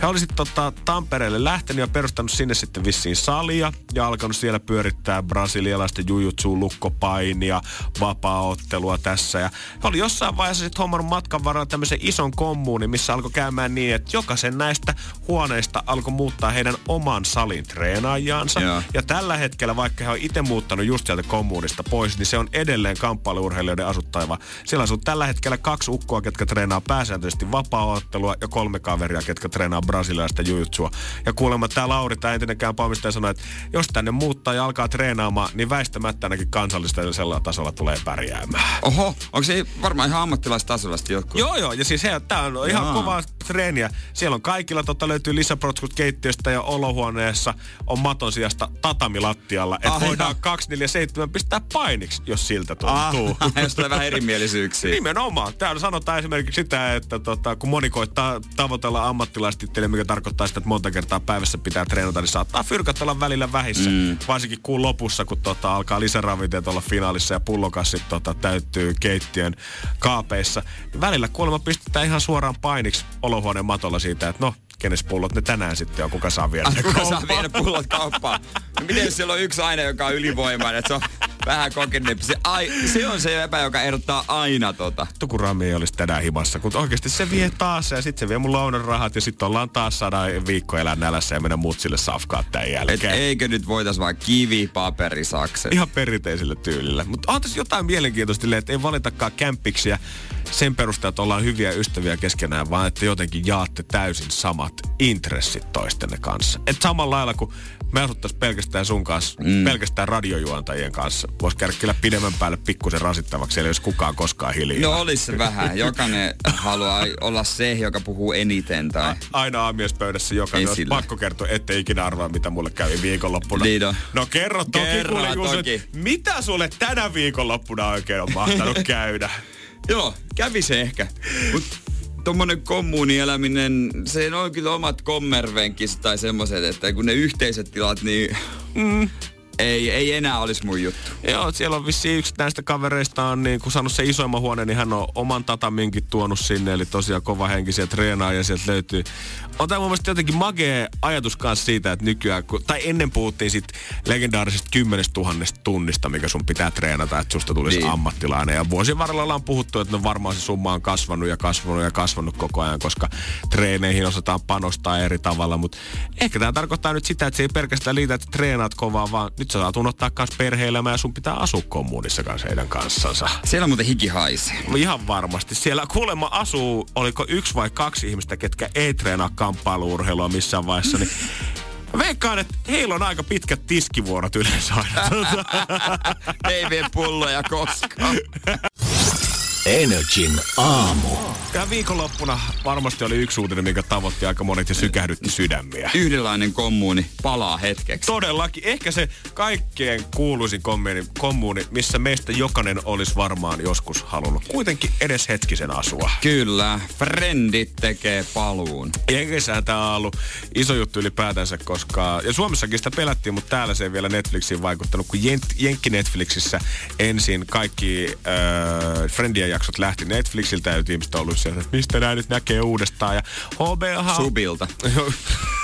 He oli sitten tota, Tampereelle lähtenyt ja perustanut sinne sitten vissiin salia ja alkanut siellä pyörittää brasilialaista jujutsu lukkopainia, vapaaottelua tässä. Ja he oli jossain vaiheessa sitten hommannut matkan varrella tämmöisen ison kommuunin, missä alkoi käymään niin, että jokaisen näistä huoneista alkoi muuttaa heidän oman salin treenaajansa. Joo. Ja tällä hetkellä, vaikka he on itse muuttanut just sieltä kommuunista pois, niin se on edelleen kamppailuurheilijoiden asuttava. Siellä asuu tällä hetkellä kaksi ukkoa, ketkä treenaa pääsääntöisesti vapaa-ottelua ja kolme kaveria, ketkä treenaa brasilialaista jujutsua. Ja kuulemma tämä Lauri, tämä entinen käynpäomistaja sanoi, että jos tänne muuttaa ja alkaa treenaamaan, niin väistämättä ainakin kansallisella tasolla tulee pärjäämään. Oho, onko se varmaan ihan ammattilaistasolla jotkut? Joo, joo, ja siis tää on ihan Jaa. kovaa treeniä. Siellä on kaikilla, tota löytyy lisäprotskut keittiöstä ja olohuoneessa on maton sijasta tatamilattialla. Että voidaan jaa. 247 pistää painiksi, jos siltä Ah, tuntuu. jos tulee vähän erimielisyyksiä. Nimenomaan. Täällä sanotaan esimerkiksi sitä, että tota, kun moni koittaa tavoitella ammattilaistittelijä, mikä tarkoittaa sitä, että monta kertaa päivässä pitää treenata, niin saattaa fyrkat olla välillä vähissä. Mm. Varsinkin kuun lopussa, kun tota, alkaa lisäravinteet olla finaalissa ja pullokassit tota, täyttyy keittiön kaapeissa. Välillä kuulemma pistetään ihan suoraan painiksi olohuoneen matolla siitä, että no, kenes pullot ne tänään sitten on, kuka saa viedä ne kuka saa viedä pullot kauppaan? No miten jos siellä on yksi aine, joka on ylivoimainen, että se on vähän kokeneempi? Se, ai, se on se epä, joka ehdottaa aina tota. Vittu, kun Rami ei olisi tänään himassa, kun oikeasti se vie taas ja sitten se vie mun lounan rahat ja sitten ollaan taas saada viikko elää nälässä ja mennä mutsille safkaa tämän Et jälkeen. eikö nyt voitais vaan kivi, paperi, sakset? Ihan perinteisellä tyylillä. Mutta on tässä jotain mielenkiintoista, että ei valitakaan kämppiksiä sen perusteella, että ollaan hyviä ystäviä keskenään, vaan että jotenkin jaatte täysin samat intressit toistenne kanssa. Et samalla lailla kuin me asuttaisiin pelkästään sun kanssa, mm. pelkästään radiojuontajien kanssa. Voisi käydä kyllä pidemmän päälle pikkusen rasittavaksi, eli jos kukaan koskaan hiljaa. No olis se vähän. Jokainen haluaa olla se, joka puhuu eniten tai... aina aamiespöydässä jokainen olisi pakko kertoa, ettei ikinä arvaa, mitä mulle kävi viikonloppuna. Niin on. No kerro toki, Kerro kuule, toki. että mitä sulle tänä viikonloppuna oikein on mahtanut käydä? Joo, kävi se ehkä. Mut tommonen kommunieläminen, se on kyllä omat kommervenkis tai semmoiset, että kun ne yhteiset tilat, niin mm. Ei, ei enää olisi mun juttu. Joo, siellä on vissiin yksi näistä kavereista on niin kun saanut se isoimman huoneen, niin hän on oman tataminkin tuonut sinne, eli tosiaan kovahenkisiä treenaajia sieltä löytyy. On tämä mun mielestä jotenkin magee ajatus kanssa siitä, että nykyään, kun, tai ennen puhuttiin sit legendaarisesta 10 000 tunnista, mikä sun pitää treenata, että susta tulisi niin. ammattilainen. Ja vuosien varrella ollaan puhuttu, että no varmaan se summa on kasvanut ja kasvanut ja kasvanut koko ajan, koska treeneihin osataan panostaa eri tavalla. Mutta ehkä tämä tarkoittaa nyt sitä, että se ei pelkästään liitä, että treenaat kovaa, vaan nyt sä saat unohtaa myös perhe-elämää ja sun pitää asua kommunissa kanssa heidän kanssansa. Siellä muuten hiki haisee. Ihan varmasti. Siellä kuulemma asuu, oliko yksi vai kaksi ihmistä, ketkä ei treenaa kamppailuurheilua missään vaiheessa, niin veikkaan, että heillä on aika pitkät tiskivuorot yleensä aina. ei vie pulloja koskaan. Energin aamu. Ja Tämä viikonloppuna varmasti oli yksi uutinen, mikä tavoitti aika monet ja sykähdytti sydämiä. Yhdenlainen kommuuni palaa hetkeksi. Todellakin. Ehkä se kaikkein kuuluisin kommuuni, kommuuni, missä meistä jokainen olisi varmaan joskus halunnut kuitenkin edes hetkisen asua. Kyllä, Friendit tekee paluun. Jenkissähän tämä on ollut iso juttu ylipäätänsä, koska... Ja Suomessakin sitä pelättiin, mutta täällä se ei vielä Netflixiin vaikuttanut, kun Jen- Jenkki Netflixissä ensin kaikki äh, Friendien jaksot lähti Netflixiltä ja ihmiset on ollut sieltä, että mistä nämä nyt näkee uudestaan. Ja HBO... Subilta.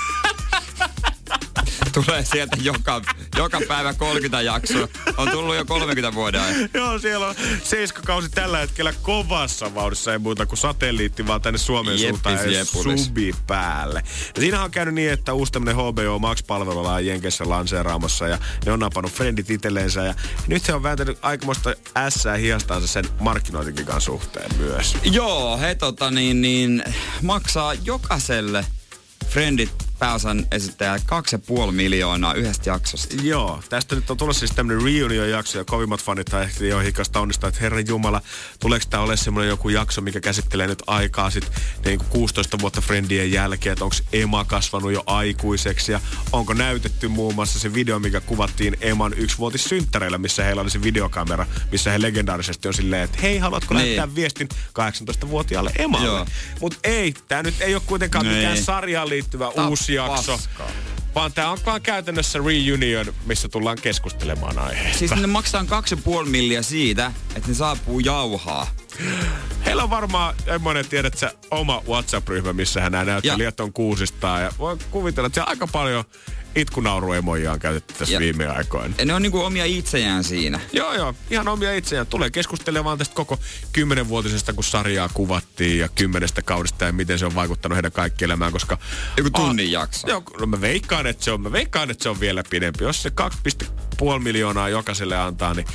Tulee sieltä joka, joka päivä 30 jaksoa. On tullut jo 30 vuoden ajan. Joo, siellä on seiskakausi tällä hetkellä kovassa vauhdissa, ei muuta kuin satelliitti, vaan tänne Suomen Jeppis, suuntaan ja subi päälle. Ja siinähän on käynyt niin, että uusi tämmönen HBO Max-palvelu ollaan Jenkessä lanseeraamassa ja ne on napannut friendit itselleensä ja nyt se on vääntänyt aikamoista ässää hiastaansa sen markkinointikikan suhteen myös. Joo, he tota niin, niin maksaa jokaiselle Friendit pääosan esittäjä 2,5 miljoonaa yhdestä jaksosta. Joo, tästä nyt on tulossa siis tämmönen reunion-jakso ja kovimmat fanit ehti jo hikasta onnistaa, että herran jumala, tuleeko tää ole semmoinen joku jakso, mikä käsittelee nyt aikaa sit niin kuin 16 vuotta Friendien jälkeen, että onko Emma kasvanut jo aikuiseksi ja onko näytetty muun muassa se video, mikä kuvattiin Eman yksivuotissynttäreillä, missä heillä oli se videokamera, missä he legendaarisesti on silleen, että hei, haluatko Niin. lähettää viestin 18-vuotiaalle Emalle? Mutta ei, tämä nyt ei ole kuitenkaan Niin. mikään sarjaan liittyvä Tää on uusi jakso. paskaa. Vaan tämä on vaan käytännössä reunion, missä tullaan keskustelemaan aiheesta. Siis ne maksaa 2,5 milliä siitä, että ne saapuu jauhaa. Heillä on varmaan, en monen tiedä, että se oma WhatsApp-ryhmä, missä nämä näyttelijät on kuusistaan. Ja voi kuvitella, että siellä aika paljon itkunauruemoja on käytetty tässä Ja- viime aikoina. Ja ne on niinku omia itsejään siinä. Joo, joo. Ihan omia itseään. Tulee keskustelemaan tästä koko kymmenenvuotisesta, kun sarjaa kuvattiin ja kymmenestä kaudesta ja miten se on vaikuttanut heidän kaikki elämään, koska... Joku tunnin jakso. Joo, no mä veikkaan, että se on, mä veikkaan, että se on vielä pidempi. Jos se 2,5 miljoonaa jokaiselle antaa, niin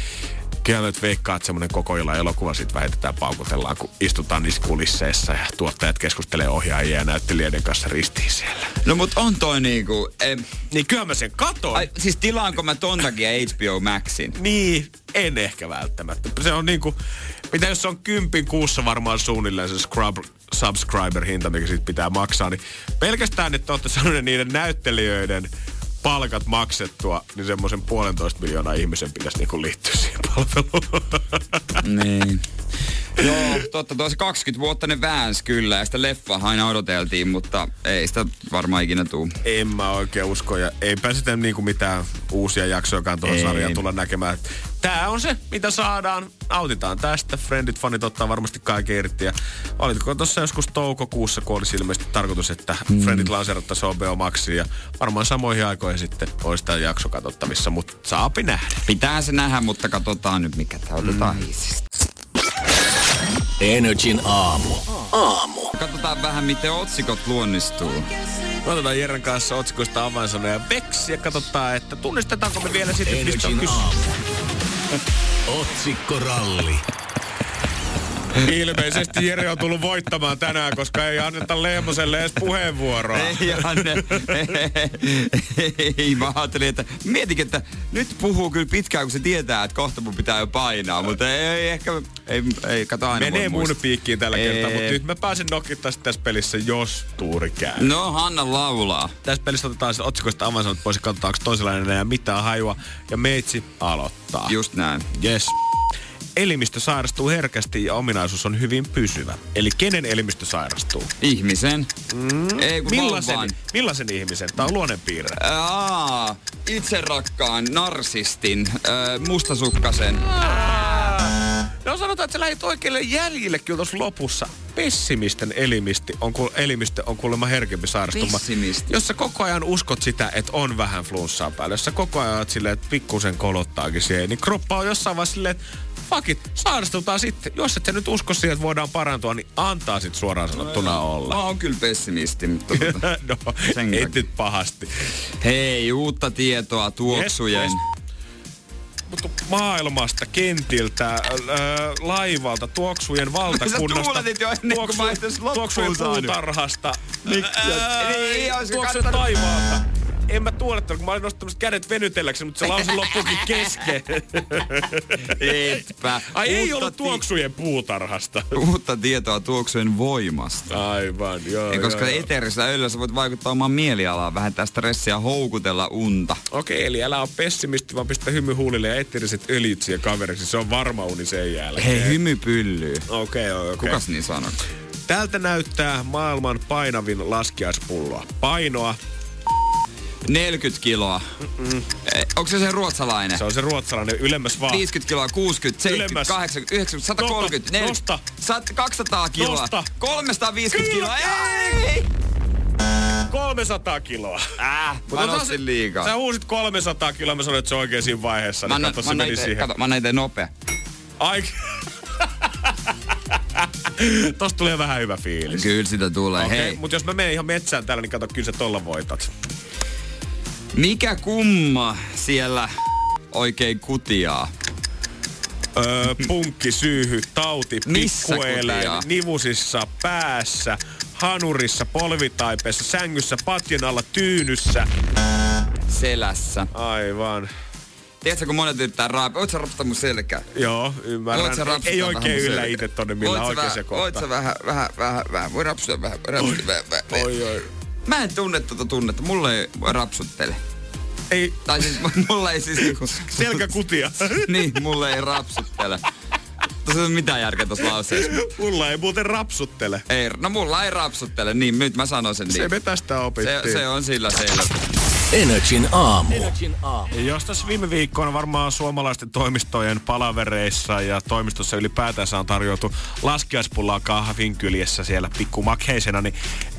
kyllä nyt veikkaan, että semmoinen koko illan elokuva sit väitetään paukutellaan, kun istutaan niissä kulisseissa ja tuottajat keskustelee ohjaajien ja näyttelijöiden kanssa ristiin siellä. No mut on toi niinku... Eh, Niin kyllä mä sen katon. ai, siis tilaanko mä ton takia HBO Maxin? Niin, en ehkä välttämättä. Se on niinku, mitä jos se on kympin kuussa varmaan suunnilleen se scrub, subscriber-hinta, mikä siitä pitää maksaa, niin pelkästään, että olette saaneet niiden näyttelijöiden palkat maksettua, niin semmoisen puolentoista miljoonaa ihmisen pitäisi niinku liittyä siihen palveluun. Niin. Joo, totta, tuo se 20 vuotta ne vääns kyllä, ja sitä leffaa aina odoteltiin, mutta ei sitä varmaan ikinä tuu. en mä oikein usko, ja eipä sitä niinku mitään uusia jaksojakaan tuohon Ei. sarjaan tulla näkemään. Tää on se, mitä saadaan. Nautitaan tästä. Friendit, fanit ottaa varmasti kaiken irti. Ja olitko tuossa joskus toukokuussa, kun olisi ilmeisesti tarkoitus, että mm. Friendit lanseerattaisiin HBO Maxiin. Ja varmaan samoihin aikoihin sitten olisi tämä jakso katsottavissa, mutta saapi nähdä. Pitää se nähdä, mutta katsotaan nyt mikä tää otetaan mm. Energin aamu. Aamu. Katsotaan vähän, miten otsikot luonnistuu. Me otetaan Jeren kanssa otsikoista avainsanoja veksi ja katsotaan, että tunnistetaanko me vielä sitten, mistä on kysymys. Otsikkoralli. Ilmeisesti Jere on tullut voittamaan tänään, koska ei anneta Leemoselle edes puheenvuoroa. Ei Janne, ei, mä ajattelin, että mietin, että nyt puhuu kyllä pitkään, kun se tietää, että kohta mun pitää jo painaa, mutta ei, ei ehkä, ei, ei kato aina Menee mun muistaa. piikkiin tällä Ei. kertaa, mutta nyt mä pääsen nokittaa tässä pelissä, jos tuuri käy. No, Hanna laulaa. Tässä pelissä otetaan sitten otsikoista avainsanat pois ja katsotaan, onko toisenlainen enää mitään hajua. Ja meitsi aloittaa. Just näin. Yes. Elimistö sairastuu herkästi ja ominaisuus on hyvin pysyvä. Eli kenen elimistö sairastuu? Ihmisen. Mm. Ei kun Millaisen, vauvan. millaisen ihmisen? Tämä on luonnonpiirre. Aa, itse rakkaan, narsistin, äh, mustasukkasen. No sanotaan, että sä lähdit oikealle jäljille kyllä tuossa lopussa. Pessimisten elimisti on, kuul- elimistö on kuulemma herkempi sairastuma. Pessimisti. Jos sä koko ajan uskot sitä, että on vähän flunssaa päällä, jos sä koko ajan oot silleen, että pikkusen kolottaakin siihen, niin kroppa on jossain vaiheessa silleen, että fuck it, sairastutaan sitten. Jos et sä nyt usko siihen, että voidaan parantua, niin antaa sit suoraan sanottuna olla. Mä oon kyllä pessimisti, mutta tota. no, Sen ei nyt pahasti. Hei, uutta tietoa tuoksujen. Yes, Mutta maailmasta, kentiltä, äh, laivalta, tuoksujen valtakunnasta. tuuletit jo ennen kuin tuoksujen saanut. puutarhasta. Miksi? Ää, Niin, olisiko tuoksujen kattonut? En mä tuolettanut, kun mä olin nostamassa kädet venytelläksi, mutta se lause loppuukin kesken. Etpä. Ai ei Uutta ollut ti- tuoksujen puutarhasta. Uutta tietoa tuoksujen voimasta. Aivan, joo. Ja koska joo, joo. eteerisellä öljyllä sä voit vaikuttaa omaan mielialaan, vähentää stressiä houkutella unta. Okei, eli älä ole pessimisti, vaan pistä hymy huulille ja eteriset öljyt siihen kaveriksi. Se on varma uni sen jälkeen. Hei, hymy pyllyy. Okei, okei. Okay. Kukas niin sanoo? Tältä näyttää maailman painavin laskiaispulloa. Painoa, 40 kiloa. Eh, Onko se se ruotsalainen? se on se ruotsalainen ylemmäs vaan. 50 kiloa, 60, 70, Ylemmäs. 80, 90, 130, Nosta, 40, nosta. 100, 200 kiloa, Nosta. 350 Kyllä, kiloa. Ei! 300 kiloa. Äh, Mutta mä otas- nostin liikaa. Sä huusit 300 kiloa, mä sanoin, että se on oikein siinä vaiheessa. Mä Niin kato, mä se meni ite, siihen. kato, mä nopea. Ai... Tosta tulee vähän hyvä fiilis. Kyllä sitä tulee. Okei, Hei, mutta jos mä menen ihan metsään täällä, niin kato, kyllä sä tolla voitat. Mikä kumma siellä oikein kutiaa? Öö, punkki, syyhy, tauti, pikkueläin, nivusissa, päässä, hanurissa, polvitaipeessa, sängyssä, patjan alla, tyynyssä. Selässä. Aivan. Tiedätkö, kun monet yrittää raapia? Sä rapsata mun selkää? Joo, ymmärrän. Sä Ei, oikein yllä itse tonne millään oikein se vähän- Voit kohta. sä vähän, vähän, vähän, vähän, voi vähän, rapsuta vähän, vähän, vähän. Oi, oi. Mä en tunne tuota tunnetta, mulle ei rapsuttele. Ei, Tai siis mulle ei siis niinku... selkäkutia. niin, mulle ei rapsuttele. Tuossa ei ole mitään järkeä tuossa lauseessa. Mulla ei muuten rapsuttele. Ei, no mulla ei rapsuttele, niin nyt mä sanon sen Se niin. me tästä Se, opittiin. se on sillä selvä. Energin aamu. Ja Jos tässä viime viikkoina varmaan suomalaisten toimistojen palavereissa ja toimistossa ylipäätänsä on tarjottu laskiaispullaa kahvin kyljessä siellä pikku makheisena, niin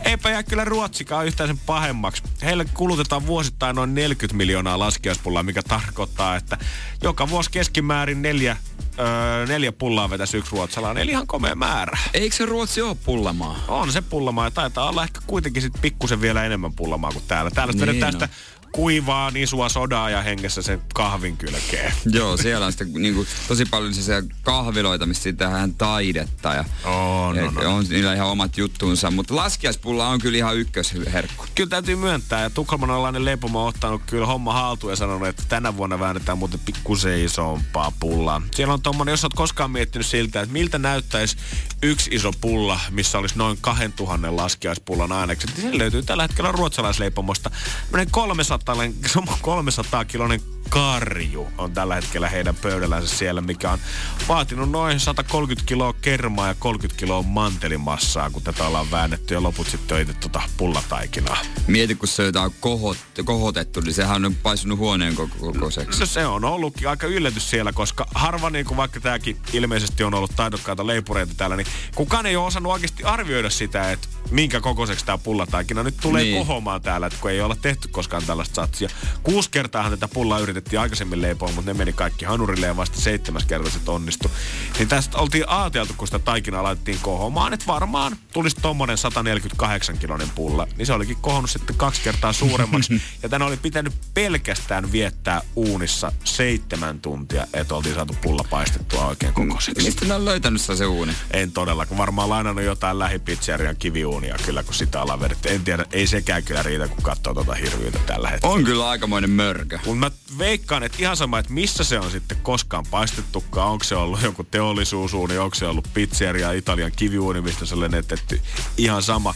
eipä jää kyllä Ruotsikaan yhtään sen pahemmaksi. Heillä kulutetaan vuosittain noin 40 miljoonaa laskiaispullaa, mikä tarkoittaa, että joka vuosi keskimäärin neljä, öö, neljä pullaa vetäisi yksi ruotsalainen, eli ihan komea määrä. Eikö se Ruotsi ole pullamaa? On se pullamaa ja taitaa olla ehkä kuitenkin sit pikkusen vielä enemmän pullamaa kuin täällä. Täällä niin vedetään on. sitä kuivaa, nisua sodaa ja hengessä sen kahvin kylkeen. Joo, siellä on sitten niinku, tosi paljon sellaisia kahviloita, missä tehdään taidetta. Ja, On, ja on, on. on niillä ihan omat juttuunsa. Mutta laskiaispulla on kyllä ihan ykkösherkku. Kyllä täytyy myöntää, ja Tukholmanalainen leipomo on ottanut kyllä homma haltuun ja sanonut, että tänä vuonna väännetään muuten pikkusen isompaa pullaa. Siellä on tommonen, jos oot koskaan miettinyt siltä, että miltä näyttäisi yksi iso pulla, missä olisi noin 2000 laskiaispullan ainekset, niin se löytyy tällä hetkellä ruotsalaisleipomosta. Tämmönen 300, 300 kilonen karju on tällä hetkellä heidän pöydällänsä siellä, mikä on vaatinut noin 130 kiloa kermaa ja 30 kiloa mantelimassaa, kun tätä ollaan väännetty ja loput sitten on itse tota pullataikinaa. Mieti, kun se on jotain kohot, kohotettu, niin sehän on paisunut huoneen koko- kokoiseksi. No se on ollutkin aika yllätys siellä, koska harva niin kuin vaikka tämäkin ilmeisesti on ollut taidokkaita leipureita täällä, niin kukaan ei ole osannut oikeasti arvioida sitä, että minkä kokoiseksi tämä pullataikina nyt tulee Niin. kohomaan täällä, että kun ei olla tehty koskaan tällaista satsia. Kuusi kertaahan tätä pullaa yritettiin aikaisemmin leipoa, mutta ne meni kaikki hanurille ja vasta seitsemäs kerta se onnistu. Niin tästä oltiin ajateltu, kun sitä taikinaa laitettiin kohomaan, että varmaan tulisi tommonen 148 kilonen pulla. Niin se olikin kohonnut sitten kaksi kertaa suuremmaksi. ja tänne oli pitänyt pelkästään viettää uunissa seitsemän tuntia, että oltiin saatu pulla paistettua oikein kokoiseksi. Mistä ne on löytänyt se uuni? En todella, kun varmaan lainannut jotain lähipizzerian kiviuunia kyllä, kun sitä ollaan vedetty. En tiedä, ei sekään kyllä riitä, kun katsoo tuota hirviötä tällä hetkellä. On kyllä aikamoinen mörkö. Mutta mä veikkaan, että ihan sama, että missä se on sitten koskaan paistettukaan. Onko se ollut joku teollisuusuuni, onko se ollut pizzeria, Italian kiviuuni, mistä se on. Ihan sama.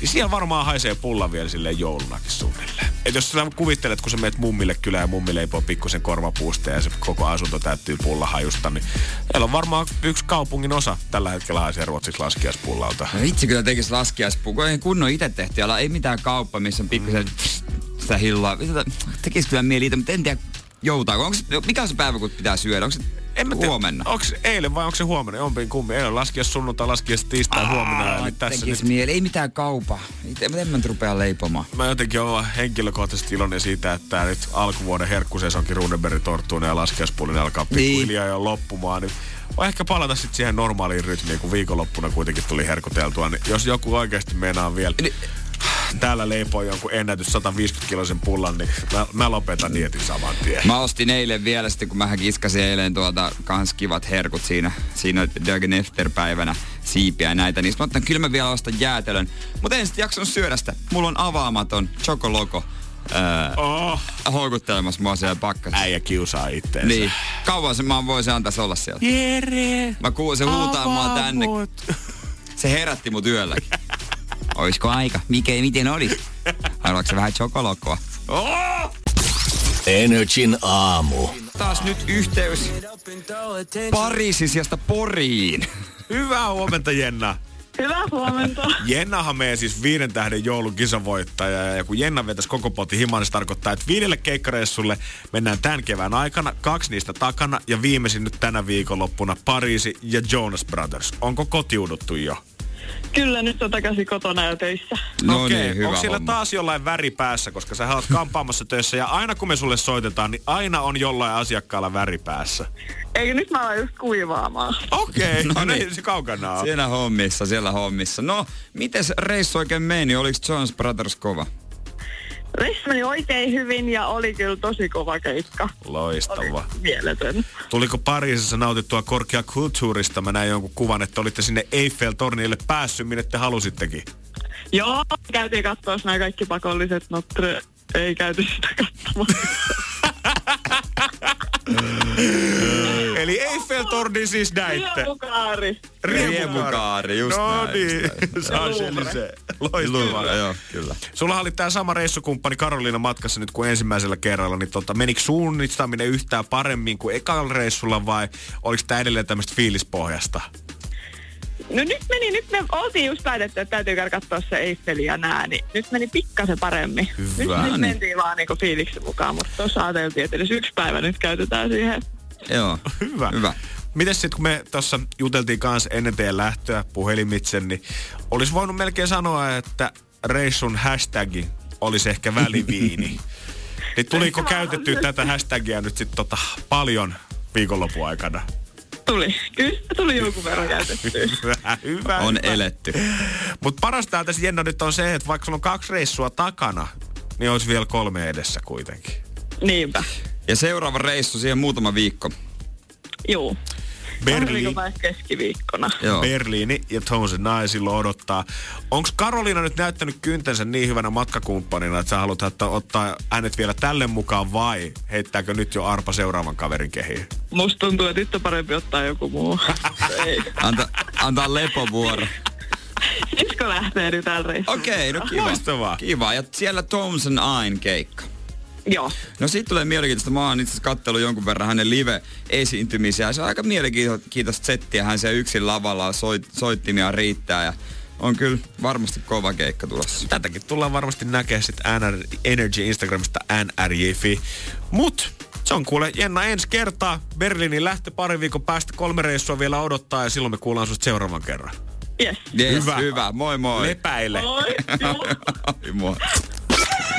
Niin siellä varmaan haisee pulla vielä silleen joulunakin suunnilleen. Et jos sä kuvittelet, kun sä meet mummille kylään ja mummi leipoo pikkusen korvapuusta ja se koko asunto täyttyy pullahajusta, niin siellä on varmaan yksi kaupungin osa tällä hetkellä haisee ruotsiksi laskiaispullalta. No vitsi kyllä tekis laskiaispuu, kun ei kunnon itse tehty. Ei mitään kauppa, missä on pikkusen sitä hilloa. Tekis kyllä mieli itse, mutta en tiedä joutaako. Onko se, mikä on se päivä, kun pitää syödä? Onko se En mä tiedä, huomenna? Onko eilen vai onko se huomenna? Jompiin kummin. Eilen laskias sunnuntai, laskias tiistai, huomenna. Eli tässä nyt mieli. Ei mitään kaupa. Itse, en mä nyt rupea leipomaan. Mä jotenkin olen henkilökohtaisesti iloinen siitä, että tää nyt alkuvuoden herkkusesonkin Runeberg torttuinen ja laskiaspulinen alkaa pikkuhiljaa jo loppumaan. Niin voi ehkä palata sitten siihen normaaliin rytmiin, kun viikonloppuna kuitenkin tuli herkuteltua. Niin jos joku oikeasti meinaa vielä täällä leipoo jonkun ennätys 150 kiloisen pullan, niin mä, mä lopetan dietin saman tien. Mä ostin eilen vielä sitten, kun mähän kiskasin eilen tuota kans kivat herkut siinä, siinä Dagen Efter-päivänä siipiä ja näitä, niin mä otan, kyllä mä vielä ostan jäätelön. Mutta en sitten jaksanut syödä sitä. Mulla on avaamaton Chocoloko ää, Oh, houkuttelemassa mua siellä pakkasessa. äijä kiusaa itteensä. Niin. Kauan se mä voisin antaisi olla siellä. Jere, Mä kuulin, se huutaa mua tänne. Se herätti mut yölläkin. Oisko aika? Mikä, miten olisi? Haluatko se vähän chokolokkoa? Oh! Energin aamu. Taas nyt yhteys Pariisin sijasta Poriin. Hyvää huomenta, Jenna. Hyvää huomenta. Jennahan meidän siis viiden tähden joulun kisavoittaja. Ja kun Jenna vetäisi koko potin himaan, niin se tarkoittaa, että viidelle keikkareissulle mennään tämän kevään aikana. Kaksi niistä takana ja viimeisin nyt tänä viikonloppuna Pariisi ja Jonas Brothers. Onko kotiuduttu jo? Kyllä nyt on takaisin kotona ja töissä. No Okei, niin, hyvä onko siellä homma. taas jollain väri päässä, koska sä oot kampaamassa töissä ja aina kun me sulle soitetaan, niin aina on jollain asiakkaalla väri päässä. Eikö nyt mä alan just kuivaamaan? Okei, No no, no niin. niin. se kaukana on. Siellä hommissa, siellä hommissa. No, miten reissu oikein meni? Oliko Jonas Brothers kova? Reissu meni oikein hyvin ja oli kyllä tosi kova keikka. Loistava. Mieletön. Tuliko Pariisissa nautittua korkeakulttuurista? Mä näin jonkun kuvan, että olitte sinne Eiffel-tornille päässyt, minne te halusittekin. Joo, käytiin katsoa nämä kaikki pakolliset Notre ei käyty sitä katsomaan. Eli Eiffel-torni siis näitte. Riemukaari. Riemukaari, just no näin, niin, se on se. Loistavaa. Louvre, joo, kyllä. Sulla oli tämä sama reissukumppani Karoliina matkassa nyt kuin ensimmäisellä kerralla, niin tota, menikö suunnistaminen yhtään paremmin kuin ekalla reissulla vai oliko tämä edelleen tämmöistä fiilispohjasta? No nyt meni, nyt me oltiin just päätetty, että täytyy käydä katsoa se Eiffel ja nää, niin nyt meni pikkasen paremmin. Nyt, Hyvä. Nyt niin. mentiin vaan niinku fiiliksen mukaan, mutta tuossa ajateltiin, että edes yksi päivä nyt käytetään siihen. Joo. Hyvä. Hyvä. Mites sitten, kun me tuossa juteltiin kanssa ennen teidän lähtöä puhelimitse, niin olisi voinut melkein sanoa, että reissun hashtagi olisi ehkä väliviini. niin tuliko käytettyä tätä hashtagia nyt sitten tota paljon viikonlopun aikana? Tuli. Kyllä tuli jonkun verran käytettyä. Hyvä, hyvä. On hyvä. eletty. Mutta parasta tässä Jenna nyt on se, että vaikka sulla on kaksi reissua takana, niin olisi vielä kolme edessä kuitenkin. Niinpä. Ja seuraava reissu siihen muutama viikko. Juu. Berliin. Keskiviikkona. Joo. Berliini ja Tones Nye silloin odottaa. Onko Karoliina nyt näyttänyt kyntensä niin hyvänä matkakumppanina, että sä haluat ottaa, ottaa hänet vielä tälle mukaan vai heittääkö nyt jo Arpa seuraavan kaverin kehiin? Musta tuntuu, että nyt on parempi ottaa joku muu. Ei. Anta, antaa lepovuoro. Sisko lähtee nyt tällä. Okei, okay, no kiva. Loistavaa. Kiva. Ja siellä Toms and Ain keikka. Joo. No siitä tulee mielenkiintoista. Mä oon itse asiassa jonkun verran hänen live-esiintymisiä. Se on aika mielenkiintoista settiä. Hän siellä yksin lavalla soit, soittimia riittää ja on kyllä varmasti kova keikka tulossa. Tätäkin tullaan varmasti näkemään sitten NR, Energy Instagramista nrj.fi. Mut se on kuule Jenna ensi kertaa. Berliinin lähtö pari viikon päästä kolme reissua vielä odottaa ja silloin me kuullaan susta seuraavan kerran. Yes. Yes, Hyvä. hyvä. Moi moi. Lepäile. Moi. Moi.